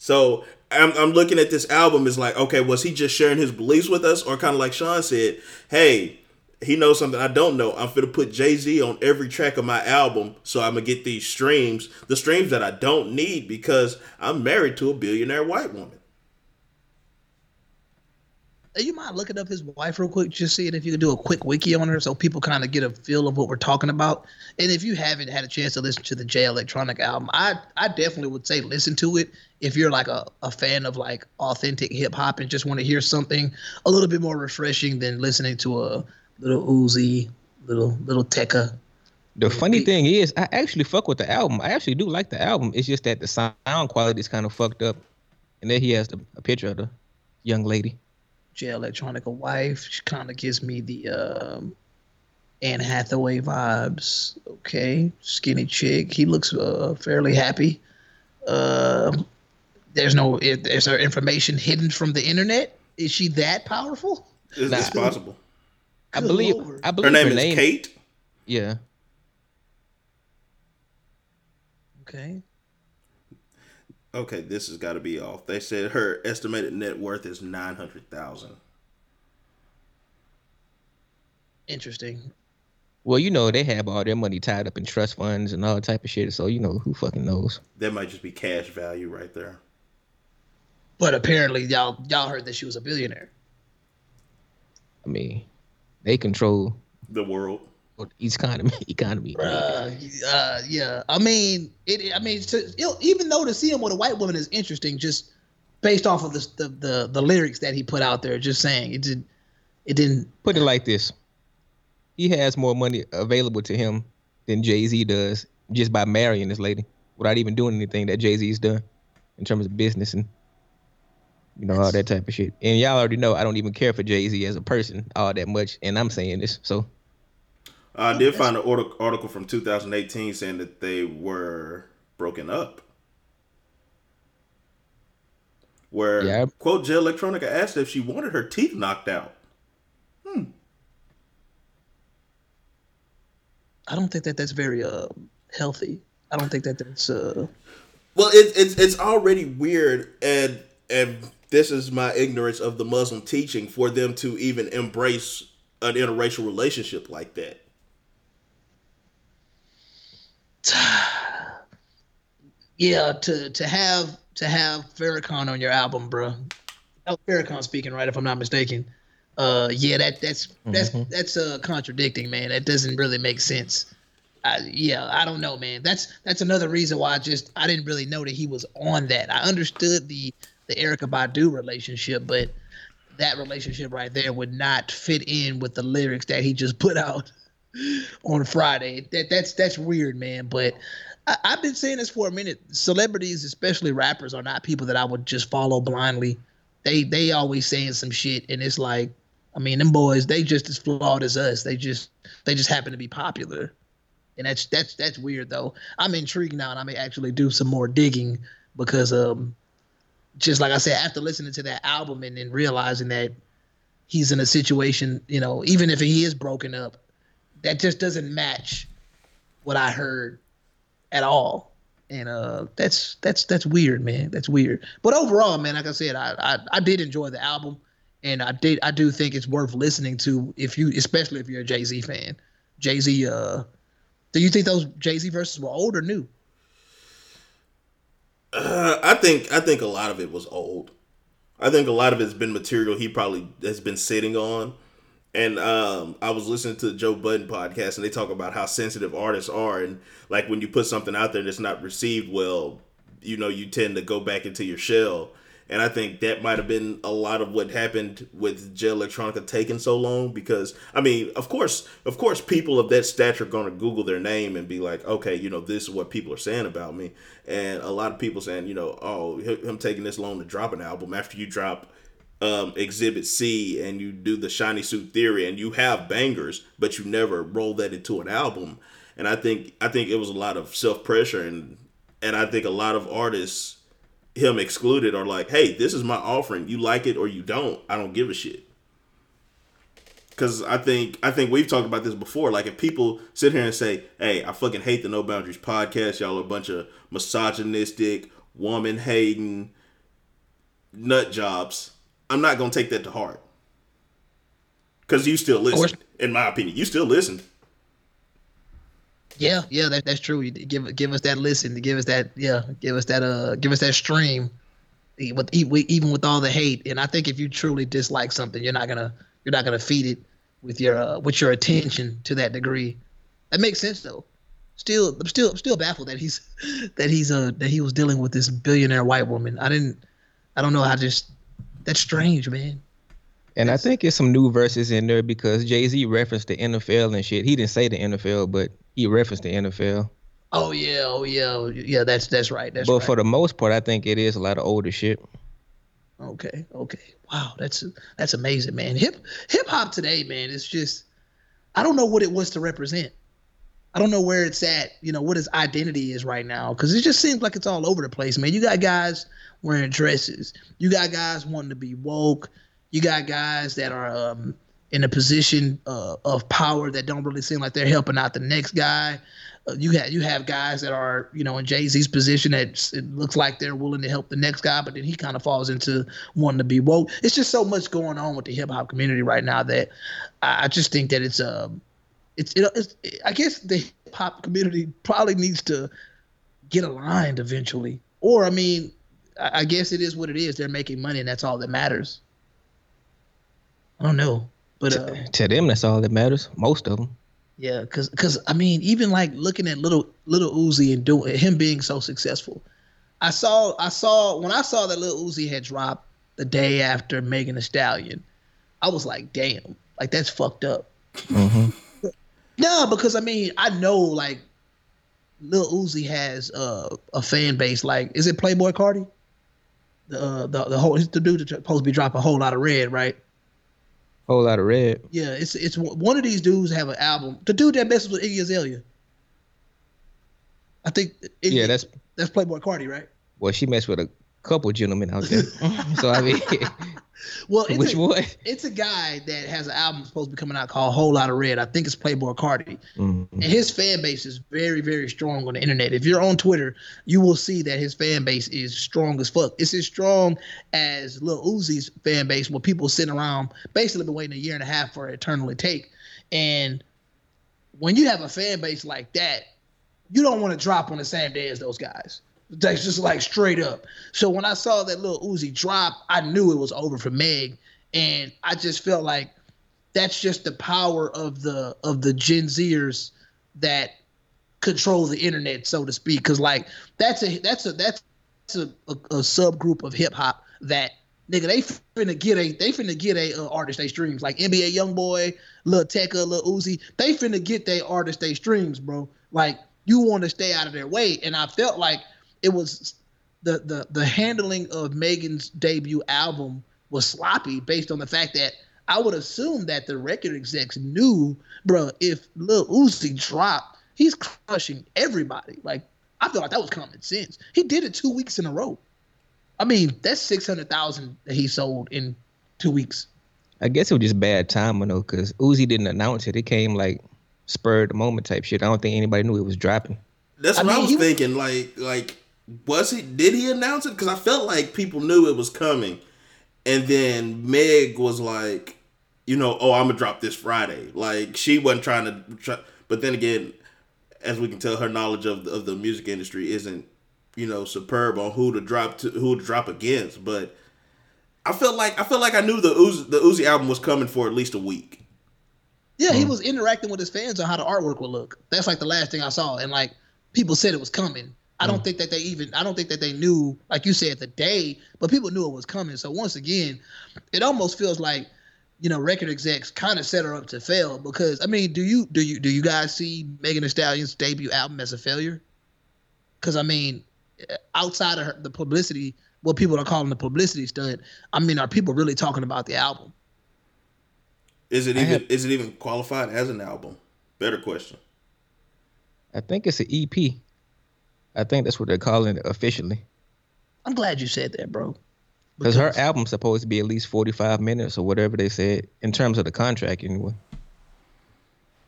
So I'm, I'm looking at this album is like, okay, was he just sharing his beliefs with us, or kind of like Sean said, hey, he knows something I don't know. I'm gonna put Jay Z on every track of my album, so I'm gonna get these streams, the streams that I don't need because I'm married to a billionaire white woman. You mind looking up his wife real quick, just seeing if you can do a quick wiki on her, so people kind of get a feel of what we're talking about. And if you haven't had a chance to listen to the Jay Electronica album, I I definitely would say listen to it if you're like a, a fan of like authentic hip hop and just want to hear something a little bit more refreshing than listening to a little Uzi, little little Tecca. The funny thing is, I actually fuck with the album. I actually do like the album. It's just that the sound quality is kind of fucked up. And then he has the, a picture of the young lady. Jay Electronica wife. She kind of gives me the um, Anne Hathaway vibes. Okay, skinny chick. He looks uh, fairly happy. Uh, there's no. Is there information hidden from the internet? Is she that powerful? Is this Nah. possible? I believe. I believe Her name is Kate. Yeah. Okay. Okay, this has got to be off. They said her estimated net worth is nine hundred thousand. Interesting. Well, you know they have all their money tied up in trust funds and all type of shit. So you know who fucking knows. That might just be cash value right there. But apparently, y'all y'all heard that she was a billionaire. I mean, they control The world. Economy. Economy. Uh, uh, yeah. I mean, it. I mean, to, even though to see him with a white woman is interesting, just based off of the the the, the lyrics that he put out there. Just saying, it did. It didn't. Put it like this: he has more money available to him than Jay Z does just by marrying this lady without even doing anything that Jay Z's done in terms of business and you know all that type of shit. And y'all already know I don't even care for Jay Z as a person all that much, and I'm saying this. So I did find an article from 2018 saying that they were broken up. Where Yeah. quote Jay Electronica asked if she wanted her teeth knocked out. Hmm. I don't think that that's very uh healthy. I don't think that that's uh. Well, it, it's it's already weird, and and this is my ignorance of the Muslim teaching for them to even embrace an interracial relationship like that. Yeah, to to have to have Farrakhan on your album, bro. Oh, Farrakhan speaking, right? If I'm not mistaken. Uh, yeah, that that's that's Mhm. that's uh contradicting, man. That doesn't really make sense. I, yeah, I don't know, man. That's that's another reason why I just I didn't really know that he was on that. I understood the the Erykah Badu relationship, but that relationship right there would not fit in with the lyrics that he just put out on Friday. That that's that's weird, man. But I, I've been saying this for a minute. Celebrities, especially rappers, are not people that I would just follow blindly. They they always saying some shit, and it's like, I mean, them boys, they just as flawed as us. They just they just happen to be popular, and that's that's that's weird though. I'm intrigued now, and I may actually do some more digging because um, just like I said, after listening to that album and then realizing that he's in a situation, you know, even if he is broken up, that just doesn't match what I heard at all. And uh, that's that's that's weird, man. That's weird. But overall, man, like I said, I, I I did enjoy the album, and I did I do think it's worth listening to if you, especially if you're a Jay Z fan. Jay Z, uh, do you think those Jay Z verses were old or new? Uh, I think I think a lot of it was old. I think a lot of it's been material he probably has been sitting on. And um, I was listening to the Joe Budden podcast, and they talk about how sensitive artists are, and like when you put something out there that's not received well, you know, you tend to go back into your shell. And I think that might have been a lot of what happened with Jay Electronica taking so long because I mean, of course, of course, people of that stature are going to Google their name and be like, okay, you know, this is what people are saying about me, and a lot of people saying, you know, oh, him taking this long to drop an album after you drop um, Exhibit C and you do the Shiny Suit Theory and you have bangers, but you never roll that into an album. And I think I think it was a lot of self pressure and and I think a lot of artists him excluded are like, hey, this is my offering. You like it or you don't. I don't give a shit. Cause I think I think we've talked about this before. Like if people sit here and say, "Hey, I fucking hate the No Boundaries podcast. Y'all are a bunch of misogynistic, woman hating, nut jobs," I'm not gonna take that to heart. Cause you still listen, in my opinion. You still listen. Yeah, yeah, that, that's true. You give give us that listen, to give us that yeah, give us that uh, give us that stream. With even with all the hate, and I think if you truly dislike something, you're not gonna you're not gonna feed it with your uh, with your attention to that degree. That makes sense though. Still, I'm still I'm still baffled that he's that he's uh that he was dealing with this billionaire white woman. I didn't I don't know I just that's strange, man. And I think it's some new verses in there because Jay Z referenced the NFL and shit. He didn't say the NFL, but he referenced the NFL. Oh yeah, oh yeah, oh, yeah. That's that's right. That's but right. for the most part, I think it is a lot of older shit. Okay, okay. Wow, that's that's amazing, man. Hip hip hop today, man. It's just I don't know what it was to represent. I don't know where it's at. You know what his identity is right now because it just seems like it's all over the place, man. You got guys wearing dresses. You got guys wanting to be woke. You got guys that are um, in a position uh, of power that don't really seem like they're helping out the next guy. Uh, you have you have guys that are you know in Jay Z's position that it looks like they're willing to help the next guy, but then he kind of falls into wanting to be woke. It's just so much going on with the hip hop community right now that I, I just think that it's um it's, it, it's it, I guess the hip hop community probably needs to get aligned eventually, or I mean, I, I guess it is what it is. They're making money, and that's all that matters. I don't know. But uh, to them, that's all that matters. Most of them. Yeah, cause, cause I mean, even like looking at little little Uzi and doing him being so successful, I saw I saw when I saw that little Uzi had dropped the day after Megan Thee Stallion, I was like, damn, like that's fucked up. Mm-hmm. No, because I mean, I know like Lil Uzi has uh, a fan base. Like, is it Playboi Carti? The uh, the the whole the dude that's supposed to be dropping a whole lot of red, right? Whole lot of red. Yeah, it's it's one of these dudes have an album. The dude that messes with Iggy Azalea. I think. Iggy, yeah, that's that's Playboi Carti, right? Well, she messed with a couple gentlemen out there. so I mean, well, it's which a, one? It's a guy that has an album supposed to be coming out called Whole Lot of Red. I think it's Playboi Carti, mm-hmm. and his fan base is very, very strong on the internet. If you're on Twitter, you will see that his fan base is strong as fuck. It's as strong as Lil Uzi's fan base, where people sitting around basically been waiting a year and a half for Eternal Atake, and when you have a fan base like that, you don't want to drop on the same day as those guys. That's just like straight up. So when I saw that little Uzi drop, I knew it was over for Meg, and I just felt like that's just the power of the of the Gen Zers that control the internet, so to speak. Because like that's a that's a that's a, a, a subgroup of hip hop that nigga they finna get a they finna get a uh, artist they streams like NBA YoungBoy, Lil Tecca, Lil Uzi. They finna get they artist they streams, bro. Like you want to stay out of their way, and I felt like it was the the the handling of Megan's debut album was sloppy based on the fact that I would assume that the record execs knew, bro, if Lil Uzi dropped, he's crushing everybody. Like I feel like that was common sense. He did it two weeks in a row. I mean, that's six hundred thousand that he sold in two weeks. I guess it was just bad timing though, because Uzi didn't announce it. It came like spurred the moment type shit. I don't think anybody knew it was dropping. That's what I, mean, I was thinking. Like, like was he? Did he announce it? Because I felt like people knew it was coming, and then Meg was like, you know, oh, I'm gonna drop this Friday. Like she wasn't trying to, try, but then again, as we can tell, her knowledge of the, of the music industry isn't you know, superb on who to drop to who to drop against, but I felt like I felt like I knew the Uzi, the Uzi album was coming for at least a week. Yeah, he hmm. was interacting with his fans on how the artwork would look. That's like the last thing I saw, and like people said it was coming. I don't mm. think that they even I don't think that they knew, like you said, the day, but people knew it was coming. So once again, it almost feels like you know record execs kind of set her up to fail because I mean, do you do you do you guys see Megan Thee Stallion's debut album as a failure? Because I mean, outside of her, the publicity, what people are calling the publicity stunt, I mean, are people really talking about the album? Is it even have- is it even qualified as an album? Better question. I think it's an EP. I think that's what they're calling it officially. I'm glad you said that, bro. Because her album's supposed to be at least 45 minutes or whatever they said in terms of the contract, anyway.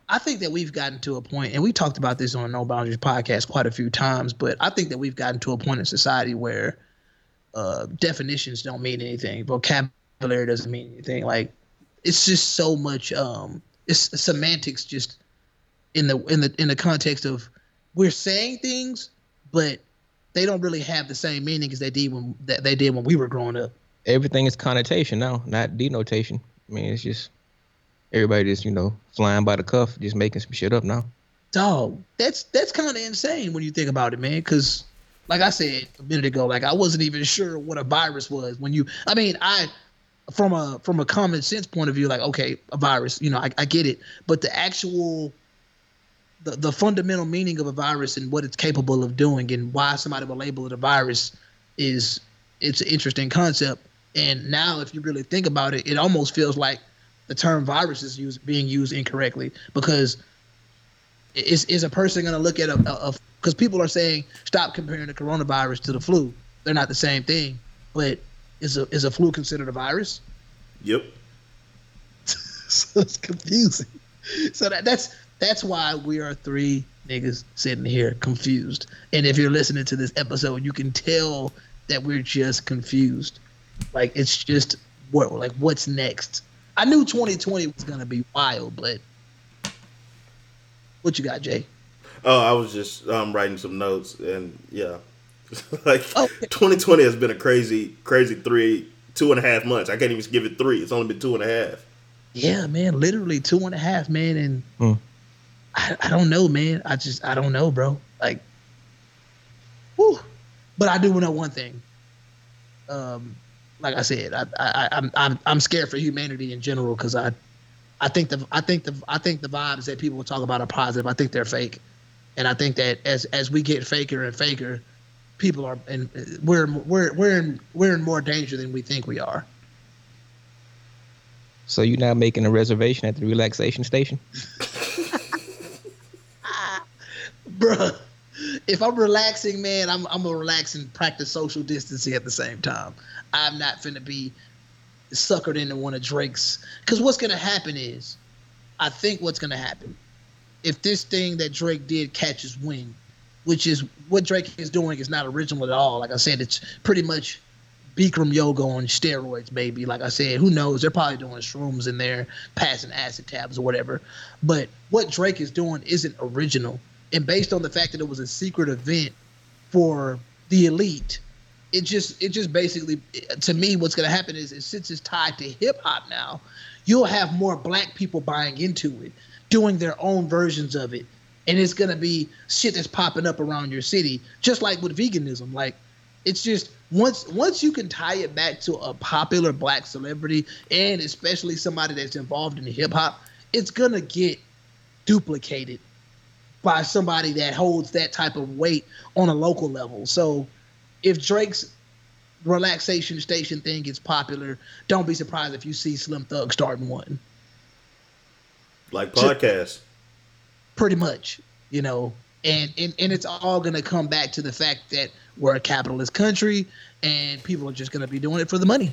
I think that we've gotten to a point, and we talked about this on No Boundaries podcast quite a few times, but I think that we've gotten to a point in society where uh, definitions don't mean anything, vocabulary doesn't mean anything. Like it's just so much. Um, it's semantics, just in the in the in the context of we're saying things, but they don't really have the same meaning as they did when that they did when we were growing up. Everything is connotation now, not denotation. I mean, it's just everybody just, you know, flying by the cuff, just making some shit up now. dog that's that's kind of insane when you think about it man because like i said a minute ago like i wasn't even sure what a virus was when you i mean i from a from a common sense point of view like okay a virus you know i, I get it but the actual the, the fundamental meaning of a virus and what it's capable of doing and why somebody would label it a virus is it's an interesting concept. And now if you really think about it it almost feels like the term virus is used being used incorrectly because is is a person going to look at a because people are saying stop comparing the coronavirus to the flu. They're not the same thing but is a is a flu considered a virus? Yep. so it's confusing. So that that's that's why we are three niggas sitting here confused and if you're listening to this episode you can tell that we're just confused like it's just what like what's next i knew 2020 was going to be wild but what you got jay Oh, I was just um, writing some notes, and yeah, like Okay. 2020 has been a crazy, crazy three, two and a half months. I can't even give it three. It's only been two and a half. Yeah, man, literally two and a half, man, and Hmm. I, I don't know, man. I just I don't know, bro. Like, whew. But I do know one thing. Um, like I said, I, I I'm I'm I'm scared for humanity in general because I, I think the I think the I think the vibes that people talk about are positive. I think they're fake, and I think that as as we get faker and faker, people are and we're we're we're in we're in more danger than we think we are. So you're now making a reservation at the relaxation station? Bruh. If I'm relaxing, man, I'm I'm gonna relax and practice social distancing at the same time. I'm not finna be suckered into one of Drake's. Because what's gonna happen is, I think what's gonna happen, if this thing that Drake did catches wind, which is what Drake is doing, is not original at all. Like I said, it's pretty much Bikram yoga on steroids, baby. Like I said, who knows? They're probably doing shrooms in there, passing acid tabs or whatever. But what Drake is doing isn't original. And based on the fact that it was a secret event for the elite, it just it just basically to me what's gonna happen is, is since it's tied to hip hop now, you'll have more black people buying into it, doing their own versions of it. And it's gonna be shit that's popping up around your city, just like with veganism. Like it's just once once you can tie it back to a popular black celebrity and especially somebody that's involved in hip hop, it's gonna get duplicated by somebody that holds that type of weight on a local level. So if Drake's relaxation station thing gets popular, don't be surprised if you see Slim Thug starting one. Like podcasts. Pretty much, you know. And, and and it's all gonna come back to the fact that we're a capitalist country and people are just gonna be doing it for the money.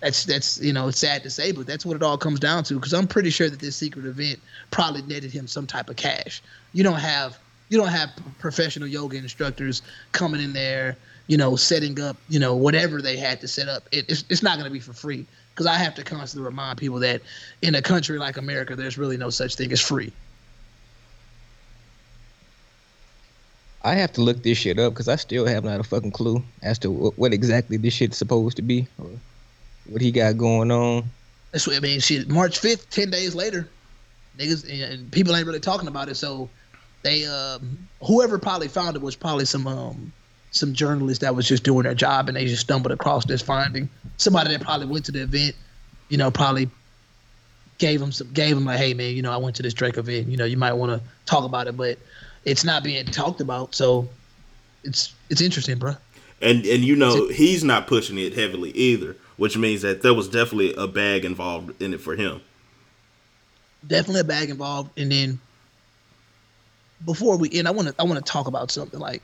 That's that's you know sad to say, but that's what it all comes down to. Because I'm pretty sure that this secret event probably netted him some type of cash. You don't have you don't have professional yoga instructors coming in there, you know, setting up you know whatever they had to set up. It, it's it's not going to be for free. Because I have to constantly remind people that in a country like America, there's really no such thing as free. I have to look this shit up because I still have not a fucking clue as to what, what exactly this shit's supposed to be or what he got going on. That's what I mean. Shit, March fifth, ten days later, niggas and people ain't really talking about it. So they, um, whoever probably found it was probably some um, some journalist that was just doing their job and they just stumbled across this finding. Somebody that probably went to the event, you know, probably gave him some gave him like, hey man, you know, I went to this Drake event. You know, you might want to talk about it, but it's not being talked about. So it's it's interesting, bro. And and you know he's not pushing it heavily either, which means that there was definitely a bag involved in it for him. Definitely a bag involved, and then before we end, I want to I want to talk about something like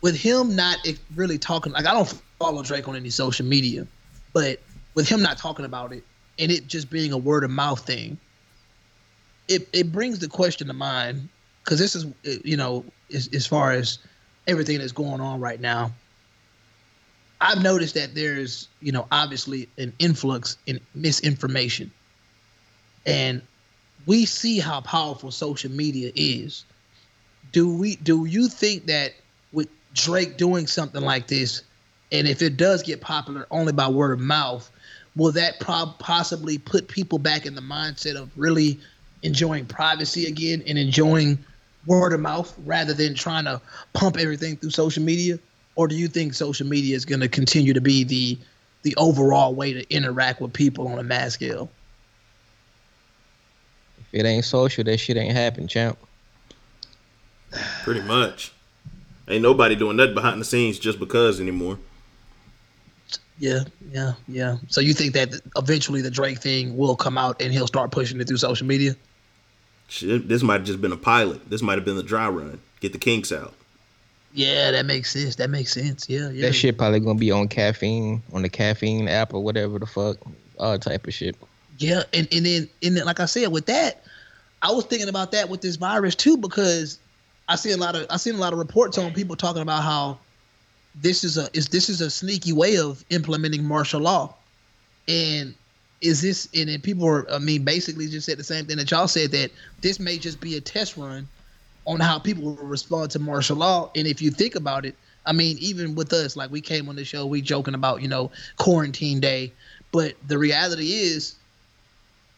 with him not really talking. Like I don't follow Drake on any social media, but with him not talking about it and it just being a word of mouth thing, it it brings the question to mind because this is you know as, as far as everything that's going on right now. I've noticed that there's you know obviously an influx in misinformation, and we see how powerful social media is. Do we? Do you think that with Drake doing something like this, and if it does get popular only by word of mouth, will that prob- possibly put people back in the mindset of really enjoying privacy again and enjoying word of mouth rather than trying to pump everything through social media? Or do you think social media is going to continue to be the the overall way to interact with people on a mass scale? If it ain't social, that shit ain't happen, champ. Pretty much. Ain't nobody doing that behind the scenes just because anymore. Yeah, yeah, yeah. So you think that eventually the Drake thing will come out and he'll start pushing it through social media? Shit, this might have just been a pilot. This might have been the dry run. Get the kinks out. Yeah, that makes sense. That makes sense. Yeah, yeah. That shit probably gonna be on caffeine, on the caffeine app or whatever the fuck, all type of shit. Yeah, and and then and then, like I said, with that, I was thinking about that with this virus too because I see a lot of I seen a lot of reports on people talking about how this is a is this is a sneaky way of implementing martial law, and is this and then people are I mean basically just said the same thing that y'all said that this may just be a test run on how people will respond to martial law, and if you think about it, I mean even with us like we came on the show we joking about you know quarantine day, but the reality is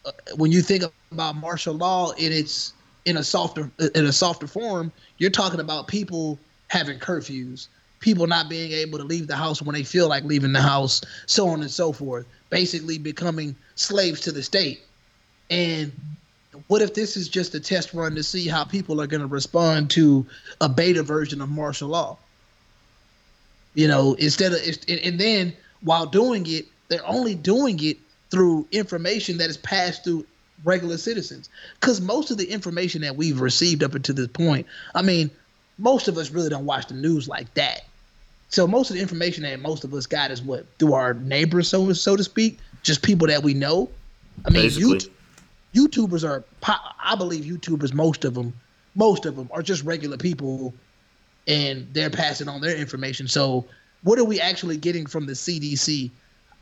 uh, when you think about martial law and it's in a softer in a softer form, you're talking about people having curfews, people not being able to leave the house when they feel like leaving the house, so on and so forth, basically becoming slaves to the state. And what if this is just a test run to see how people are going to respond to a beta version of martial law? You know, instead of and then while doing it, they're only doing it through information that is passed through regular citizens. Because most of the information that we've received up until this point, I mean, most of us really don't watch the news like that. So most of the information that most of us got is what through our neighbors, so so to speak, just people that we know. I mean, YouTube, YouTubers are, I believe, YouTubers, most of them, most of them are just regular people, and they're passing on their information. So, what are we actually getting from the CDC?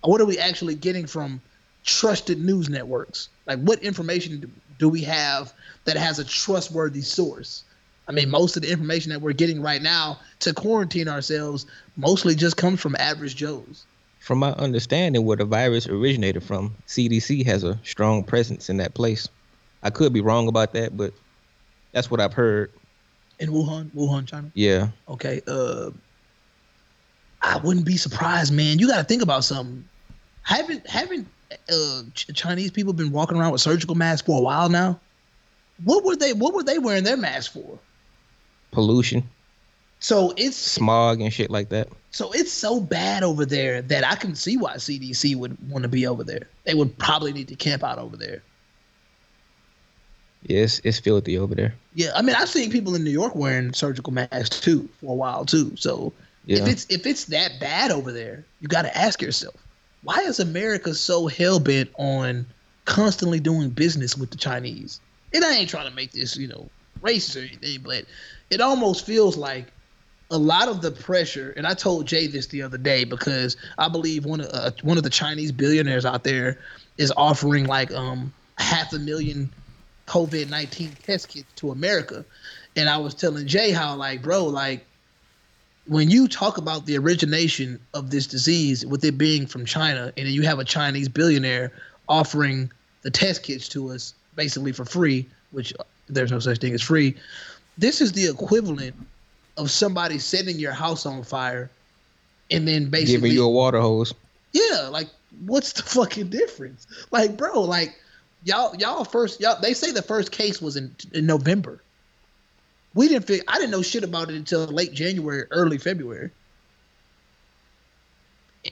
What are we actually getting from trusted news networks? Like, what information do we have that has a trustworthy source? I mean, most of the information that we're getting right now to quarantine ourselves mostly just comes from average Joes. From my understanding, where the virus originated from, CDC has a strong presence in that place. I could be wrong about that, but that's what I've heard. In Wuhan, Wuhan, China. Yeah. Okay. Uh, I wouldn't be surprised, man. You got to think about something. Haven't haven't uh, Chinese people been walking around with surgical masks for a while now. What were they? What were they wearing their masks for? Pollution. So it's smog and shit like that. So it's so bad over there that I can see why CDC would want to be over there. They would probably need to camp out over there. Yes, it's filthy over there. Yeah, I mean I've seen people in New York wearing surgical masks too for a while too. So yeah. if it's if it's that bad over there, you got to ask yourself, why is America so hell bent on constantly doing business with the Chinese? And I ain't trying to make this, you know, racist or anything, but it almost feels like a lot of the pressure. And I told Jay this the other day because I believe one of uh, one of the Chinese billionaires out there is offering like um half a million COVID nineteen test kits to America. And I was telling Jay how like, bro, like when you talk about the origination of this disease, with it being from China, and then you have a Chinese billionaire offering the test kits to us basically for free, which there's no such thing as free. This is the equivalent of somebody setting your house on fire and then basically Giving you a water hose. yeah, like what's the fucking difference? Like, bro, like y'all y'all first y'all they say the first case was in in November. We didn't fig- I didn't know shit about it until late January, early February.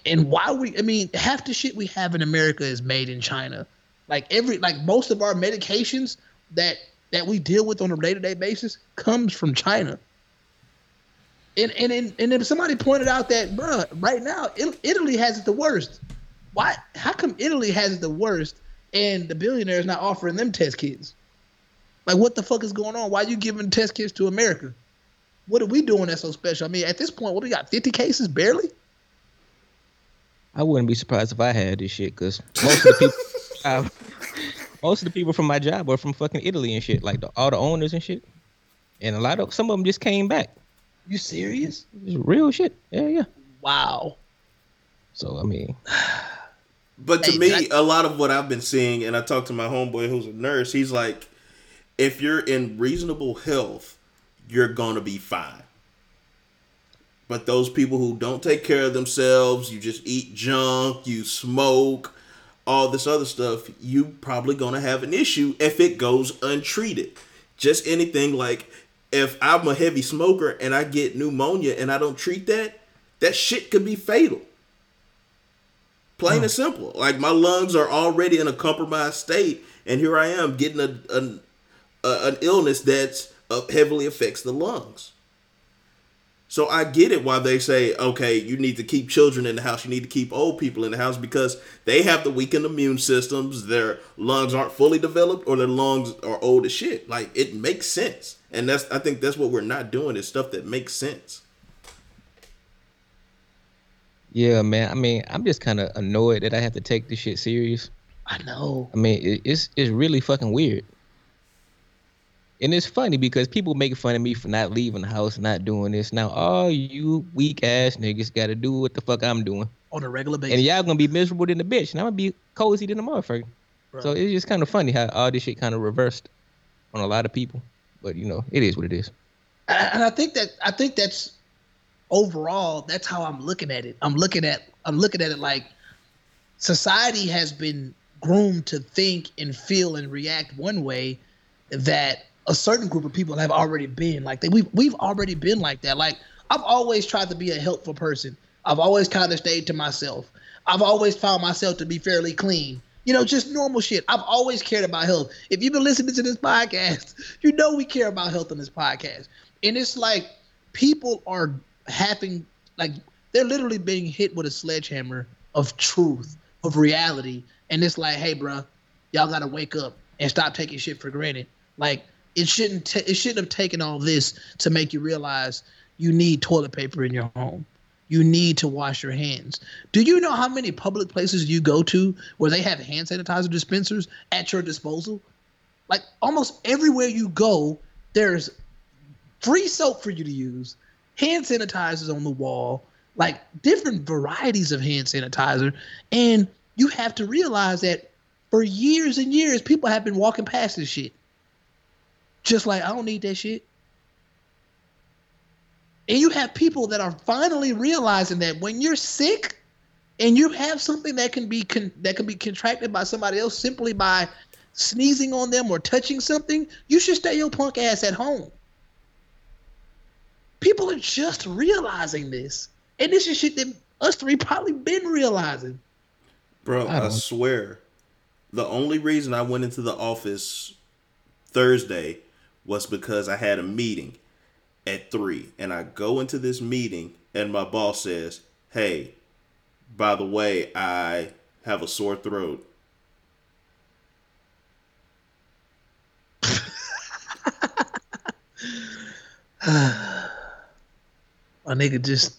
And why we I mean, half the shit we have in America is made in China. Like every like most of our medications that that we deal with on a day-to-day basis comes from China. And and and, and then somebody pointed out that, bro, right now Italy has it the worst. Why? How come Italy has it the worst, and the billionaires not offering them test kits? Like, what the fuck is going on? Why are you giving test kits to America? What are we doing that's so special? I mean, at this point, what we got? Fifty cases, barely. I wouldn't be surprised if I had this shit because most of the people, uh, most of the people from my job are from fucking Italy and shit, like the, all the owners and shit. And a lot of some of them just came back. You serious? It's real shit. Yeah, yeah. Wow. So I mean, But to Hey, me, I- a lot of what I've been seeing, and I talked to my homeboy who's a nurse, he's like, if you're in reasonable health, you're gonna be fine. But those people who don't take care of themselves, you just eat junk, you smoke, all this other stuff, you probably gonna have an issue if it goes untreated. Just anything like if I'm a heavy smoker and I get pneumonia and I don't treat that, that shit could be fatal. Plain and simple. Like my lungs are already in a compromised state, and here I am getting a, a, a an illness that's uh, heavily affects the lungs. So I get it why they say, okay, you need to keep children in the house, you need to keep old people in the house because they have the weakened immune systems, their lungs aren't fully developed, or their lungs are old as shit. Like it makes sense, and that's I think that's what we're not doing is stuff that makes sense. yeah, man. I mean, I'm just kind of annoyed that I have to take this shit serious. I know. I mean, it's it's really fucking weird. And it's funny because people make fun of me for not leaving the house, not doing this. Now, all you weak ass niggas got to do what the fuck I'm doing, On a regular basis. and y'all gonna be miserable than the bitch, and I'm gonna be cozy than the motherfucker. Bro. So it's just kind of funny how all this shit kind of reversed on a lot of people. But you know, it is what it is. and I think that I think that's overall that's how I'm looking at it. I'm looking at I'm looking at it like society has been groomed to think and feel and react one way that a certain group of people have already been like they we've we've already been like that. Like I've always tried to be a helpful person. I've always kind of stayed to myself. I've always found myself to be fairly clean. You know, just normal shit. I've always cared about health. If you've been listening to this podcast, you know we care about health on this podcast. And it's like people are having like they're literally being hit with a sledgehammer of truth, of reality. And it's like, hey, bro, y'all gotta wake up and stop taking shit for granted. Like it shouldn't ta- it shouldn't have taken all this to make you realize you need toilet paper in your home. You need to wash your hands. Do you know how many public places you go to where they have hand sanitizer dispensers at your disposal? Like almost everywhere you go, there's free soap for you to use, hand sanitizers on the wall, like different varieties of hand sanitizer. And you have to realize that for years and years, people have been walking past this shit. Just like, I don't need that shit. And you have people that are finally realizing that when you're sick and you have something that can be con- that can be contracted by somebody else simply by sneezing on them or touching something, you should stay your punk ass at home. People are just realizing this. And this is shit that us three probably been realizing. Bro, I I, swear, the only reason I went into the office Thursday was because I had a meeting at three, and I go into this meeting, and my boss says, "Hey, by the way, I have a sore throat." A nigga just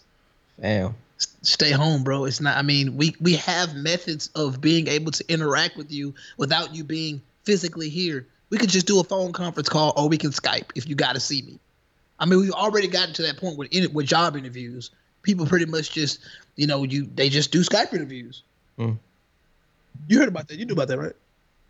Damn. stay home, bro. It's not. I mean, we we have methods of being able to interact with you without you being physically here. We could just do a phone conference call, or we can Skype if you got to see me. I mean, we've already gotten to that point with with job interviews. People pretty much just, you know, you they just do Skype interviews. Mm. You heard about that? You knew about that, right?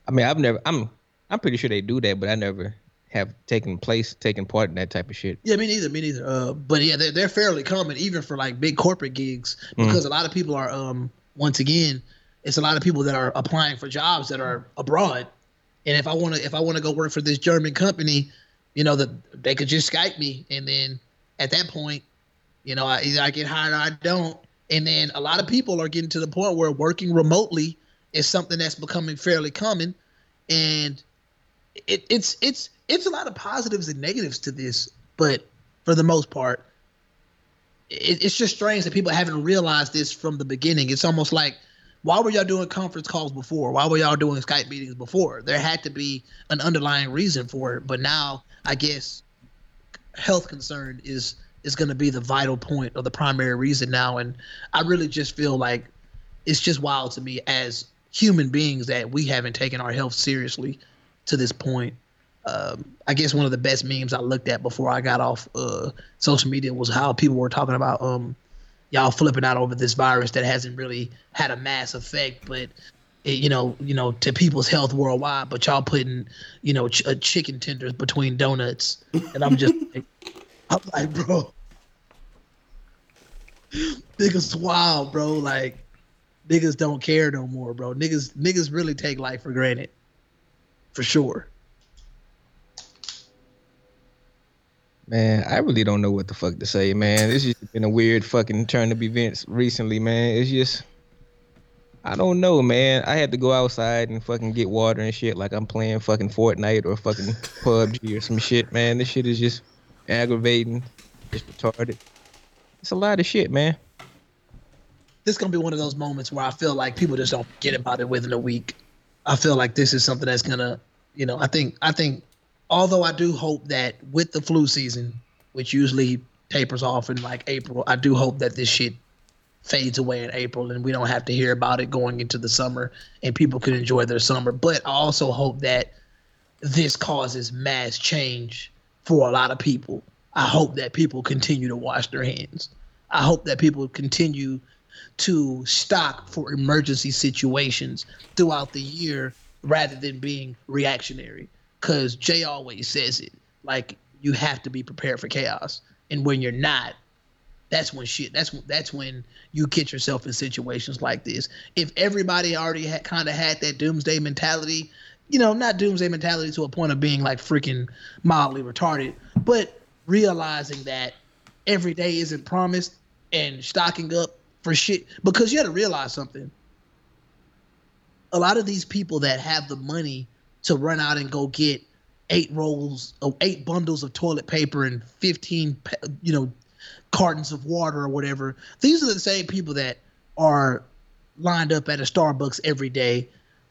I mean, I've never. I'm. I'm pretty sure they do that, but I never have taken place, taken part in that type of shit. Yeah, me neither. Me neither. Uh, but yeah, they're, they're fairly common, even for like big corporate gigs, because a lot of people are. Um, once again, it's a lot of people that are applying for jobs that are abroad, and if I want to, if I want to go work for this German company, you know, that they could just Skype me, and then at that point, you know, I, either I get hired or I don't. And then a lot of people are getting to the point where working remotely is something that's becoming fairly common, and it, it's it's it's a lot of positives and negatives to this, but for the most part, it, it's just strange that people haven't realized this from the beginning. It's almost like, why were y'all doing conference calls before? Why were y'all doing Skype meetings before? There had to be an underlying reason for it, but now I guess health concern is is going to be the vital point or the primary reason now, and I really just feel like it's just wild to me as human beings that we haven't taken our health seriously to this point. Um, I guess one of the best memes I looked at before I got off uh, social media was how people were talking about um, y'all flipping out over this virus that hasn't really had a mass effect, but you know, you know, to people's health worldwide. But y'all putting, you know, ch- uh, chicken tenders between donuts, and I'm just, I'm like, bro, niggas wild, bro. Like, niggas don't care no more, bro. Niggas, niggas really take life for granted, for sure. Man, I really don't know what the fuck to say, man. It's just been a weird fucking turn of events recently, man. It's just I don't know, man. I had to go outside and fucking get water and shit like I'm playing fucking Fortnite or fucking PUBG or some shit, man. This shit is just aggravating, just retarded. It's a lot of shit, man. This is gonna be one of those moments where I feel like people just don't forget about it within a week. I feel like this is something that's gonna, you know, I think I think although I do hope that with the flu season, which usually tapers off in like April, I do hope that this shit fades away in April and we don't have to hear about it going into the summer and people can enjoy their summer. But I also hope that this causes mass change for a lot of people. I hope that people continue to wash their hands. I hope that people continue to stock for emergency situations throughout the year rather than being reactionary because Jay always says it. Like you have to be prepared for chaos, and when you're not, that's when shit. That's that's when you get yourself in situations like this. If everybody already had kind of had that doomsday mentality, you know, not doomsday mentality to a point of being like freaking mildly retarded, but realizing that every day isn't promised and stocking up for shit because you had to realize something. A lot of these people that have the money to run out and go get eight rolls of eight bundles of toilet paper and 15 you know cartons of water or whatever these are the same people that are lined up at a starbucks every day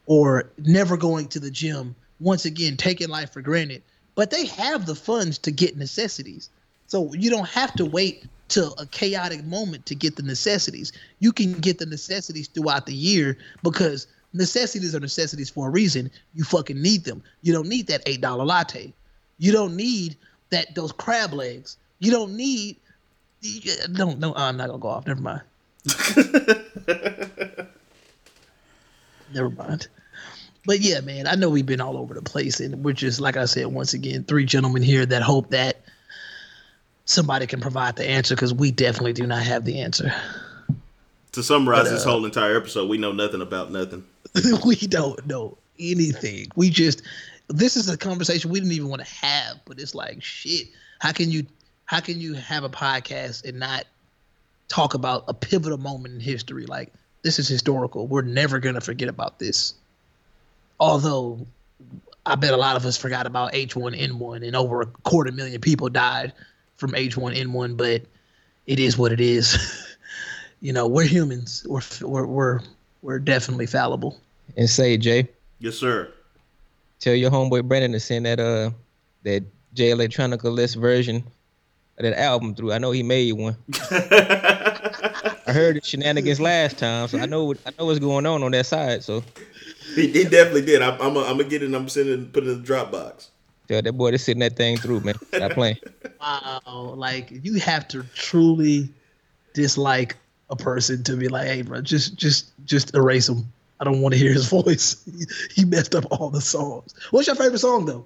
or never going to the gym once again taking life for granted but they have the funds to get necessities so you don't have to wait till a chaotic moment to get the necessities you can get the necessities throughout the year because necessities are necessities for a reason. You fucking need them. You don't need that eight dollar latte. You don't need that those crab legs. You don't need. No, no, I'm not gonna go off. Never mind. Never mind. But yeah, man, I know we've been all over the place, and we're just like I said once again, three gentlemen here that hope that somebody can provide the answer because we definitely do not have the answer. To summarize but, uh, this whole entire episode, we know nothing about nothing. we don't know anything. We just this is a conversation we didn't even want to have, but it's like shit. How can you how can you have a podcast and not talk about a pivotal moment in history? Like this is historical. We're never gonna forget about this. Although I bet a lot of us forgot about H1N1 and over a quarter million people died from H1N1, but it is what it is. you know, we're humans. We're we're we're we're definitely fallible. And say, Jay. Yes, sir. Tell your homeboy Brandon to send that uh that Jay Electronica list version of that album through. I know he made one. I heard the shenanigans last time, so I know I know what's going on on that side. So He, he definitely did. I, I'm gonna get it. and I'm sending put it in the Dropbox. Yeah, that boy to sitting that thing through, man. Stop playing. Wow, like you have to truly dislike a person to be like, hey, bro, just just just erase him. I don't want to hear his voice. He, he messed up all the songs. What's your favorite song though?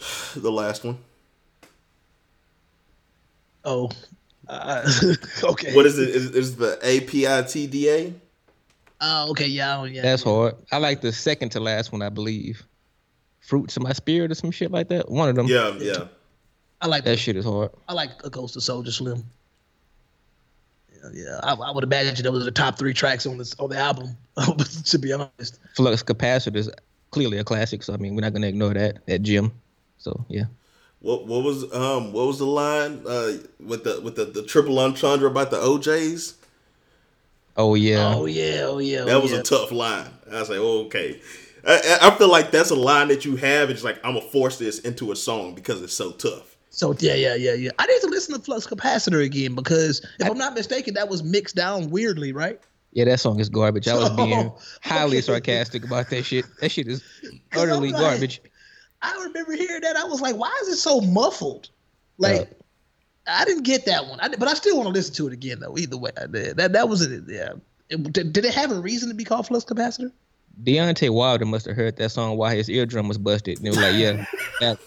The last one. Oh, uh, okay. What is it? Is, is the APITDA? Oh, okay, yeah, oh, yeah. That's hard. I like the second to last one, I believe. Fruits of my spirit or some shit like that. One of them. Yeah, yeah. I like That shit is hard. I like a Ghost of Soulja Slim. Yeah, yeah. I, I would imagine those are the top three tracks on this on the album. to be honest, Flux capacitor is clearly a classic, so I mean we're not gonna ignore that at Jim. So yeah. What what was um what was the line uh with the with the, the triple entendre about the OJs? Oh yeah. oh yeah, oh yeah. oh, That was yeah. a tough line. I was like, oh, okay. I, I I feel like that's a line that you have. It's like I'm gonna force this into a song because it's so tough. So yeah, yeah, yeah, yeah. I need to listen to Flux Capacitor again because if I'm not mistaken, that was mixed down weirdly, right? Yeah, that song is garbage. I was being Oh, highly okay. sarcastic about that shit. That shit is 'Cause I'm utterly like- garbage. I remember hearing that. I was like, why is it so muffled? Like, Uh, I didn't get that one. I, but I still want to listen to it again, though. Either way, I did. That that was it. Yeah. It- did, did it have a reason to be called Flux Capacitor? Deontay Wilder must have heard that song while his eardrum was busted, and they was like, "Yeah, that,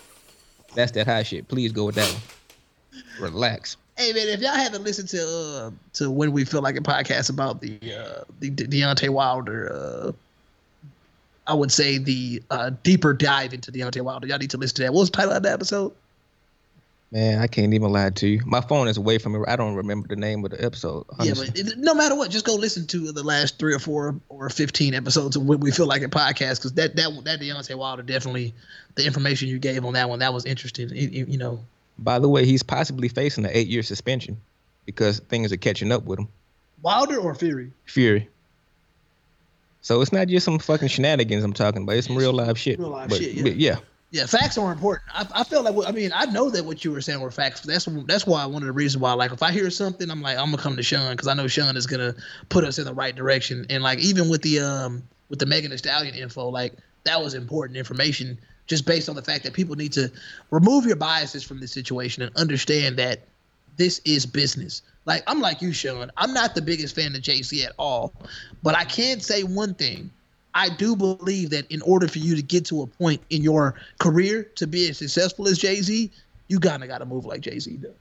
that's that high shit. Please go with that one. Relax." Hey man, if y'all haven't listened to uh, to when we feel like a podcast about the uh, the De- Deontay Wilder, uh, I would say the uh, deeper dive into Deontay Wilder. Y'all need to listen to that. What was the title of that episode? Man, I can't even lie to you. My phone is away from me. I don't remember the name of the episode. Honestly. Yeah, but it, no matter what, just go listen to the last three or four or fifteen episodes of when we feel like a podcast because that that that Deontay Wilder definitely the information you gave on that one that was interesting. It- it- you know, By the way, he's possibly facing an eight-year suspension because things are catching up with him. Wilder or Fury. Fury. So it's not just some fucking shenanigans I'm talking about. It's some real live shit. Real live But- shit, yeah. yeah. Yeah, facts are important. I, I felt like I mean I know that what you were saying were facts. That's that's why one of the reasons why like if I hear something I'm like I'm gonna come to Sean because I know Sean is gonna put us in the right direction. And like even with the um with the Megan Thee Stallion info, like that was important information just based on the fact that people need to remove your biases from this situation and understand that this is business. Like I'm like you, Sean. I'm not the biggest fan of Jay Z at all, but I can say one thing. I do believe that in order for you to get to a point in your career to be as successful as Jay Z, you kind of got to move like Jay Z does.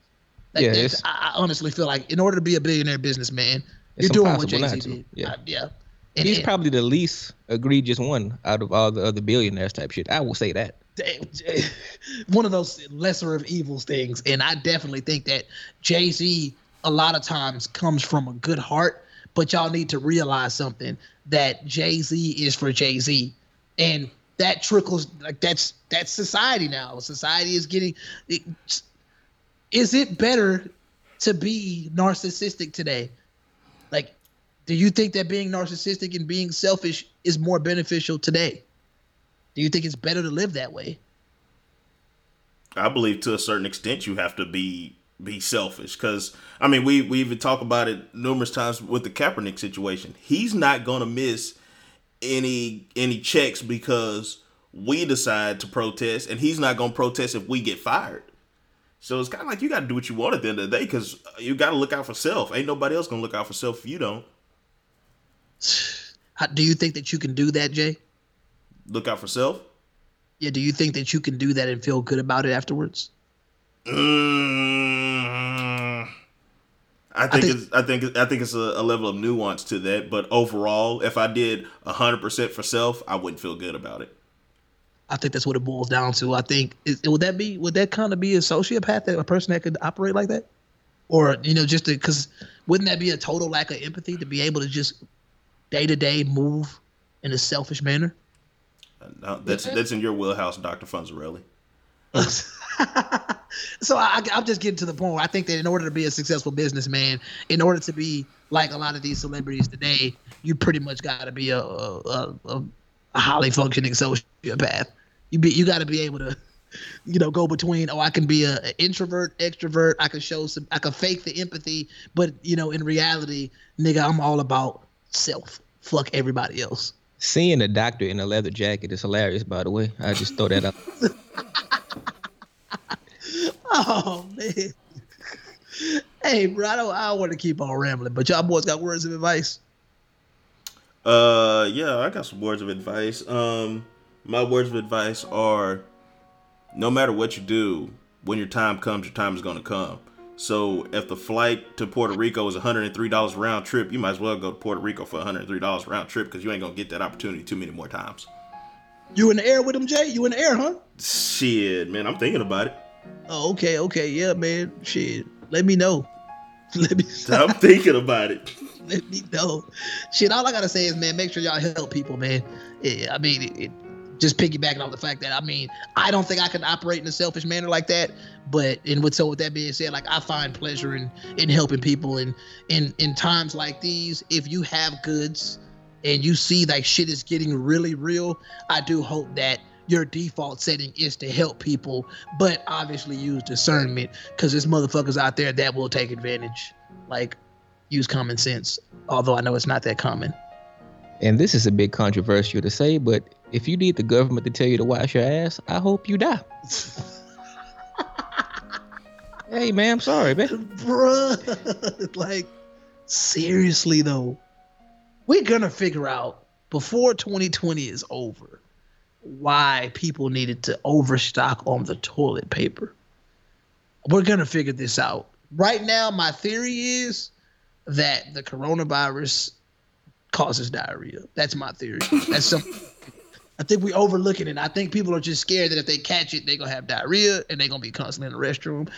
Like, Yeah, I, I honestly feel like in order to be a billionaire businessman, you're doing what Jay Z did. Yeah. Uh, yeah. And, He's and- probably the least egregious one out of all the other billionaires type shit. I will say that. one of those lesser of evils things. And I definitely think that Jay Z a lot of times comes from a good heart, but y'all need to realize something that Jay Z is for Jay Z, and that trickles like that's that's society now. Society is getting. It, is it better to be narcissistic today? Like, do you think that being narcissistic and being selfish is more beneficial today? Do you think it's better to live that way? I believe to a certain extent you have to be be selfish because I mean we we even talk about it numerous times with the Kaepernick situation. He's not going to miss any any checks because we decide to protest, and he's not going to protest if we get fired. So it's kind of like you got to do what you want at the end of the day because you got to look out for self. Ain't nobody else going to look out for self if you don't How, do you think that you can do that, Jay? look out for self. Yeah, do you think that you can do that and feel good about it afterwards? Mm, I think, think- it's I think I think it's a, a level of nuance to that, but overall, if I did hundred percent for self, I wouldn't feel good about it. I think that's what it boils down to. I think is, would that be would that kind of be a sociopath, that a person that could operate like that, or you know, just because wouldn't that be a total lack of empathy to be able to just day to day move in a selfish manner? No, that's that's in your wheelhouse, Doctor Funzarelli. so I, I'm just getting to the point where I think that in order to be a successful businessman, in order to be like a lot of these celebrities today, you pretty much got to be a, a, a, a highly functioning sociopath. You be you got to be able to you know, go between. Oh, I can be a, a introvert, extrovert. I can show some. I can fake the empathy, but you know, in reality, nigga, I'm all about self. Fuck everybody else. Seeing a doctor in a leather jacket is hilarious, by the way. I just throw that up. Oh man. Hey, bro, I don't, I don't want to keep on rambling, but y'all boys got words of advice. Uh, yeah, I got some words of advice. Um, my words of advice are, no matter what you do, when your time comes, your time is gonna come. So if the flight to Puerto Rico is $103 round trip, you might as well go to Puerto Rico for $103 round trip because you ain't gonna get that opportunity too many more times. You in the air with him, Jay? You in the air, huh? Shit, man, I'm thinking about it. Oh, okay, okay, yeah, man. Shit, let me know. Let me. I'm thinking about it. let me know. Shit, all I gotta say is, man, make sure y'all help people, man. Yeah, I mean, it, it, just piggybacking off the fact that I mean, I don't think I can operate in a selfish manner like that. But and with so with that being said, like I find pleasure in in helping people, and in in times like these, if you have goods and you see like shit is getting really real, I do hope that your default setting is to help people, but obviously use discernment because there's motherfuckers out there that will take advantage. Like, use common sense, although I know it's not that common. And this is a bit controversial to say, but if you need the government to tell you to wash your ass, I hope you die. hey, man, I'm sorry, man. Bruh, like, seriously though, we're gonna figure out before 2020 is over why people needed to overstock on the toilet paper. We're gonna figure this out. Right now, my theory is that the coronavirus causes diarrhea. That's my theory. That's something. I think we overlooking it. I think people are just scared that if they catch it, they're gonna have diarrhea and they're gonna be constantly in the restroom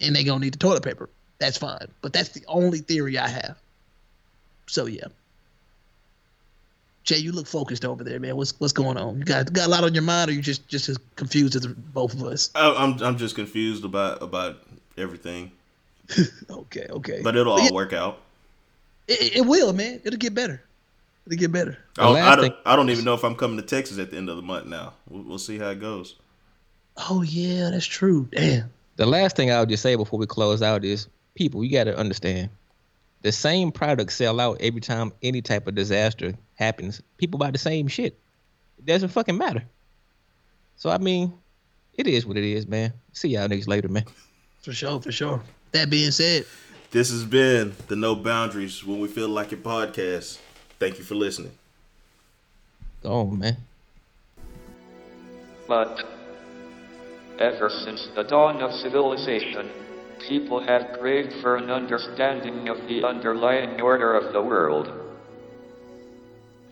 and they're gonna need the toilet paper. That's fine. But that's the only theory I have. So yeah. Jay, you look focused over there, man. What's what's going on? You got got a lot on your mind, or you just just as confused as both of us? I, I'm I'm just confused about about everything, okay, okay. but it'll But all yeah, work out. It, it will, man. It'll get better. It'll get better. I don't, I, don't, I don't even know if I'm coming to Texas at the end of the month now. We'll, we'll see how it goes. Oh yeah, that's true. Damn. The last thing I'll just say before we close out is people, you got to understand the same products sell out every time any type of disaster happens. People buy the same shit. It doesn't fucking matter. So, I mean, it is what it is, man. See y'all niggas later, man. For sure, for sure. That being said, This has been the No Boundaries When We Feel Like It podcast. Thank you for listening. Go on, man. But ever since the dawn of civilization, people have craved for an understanding of the underlying order of the world.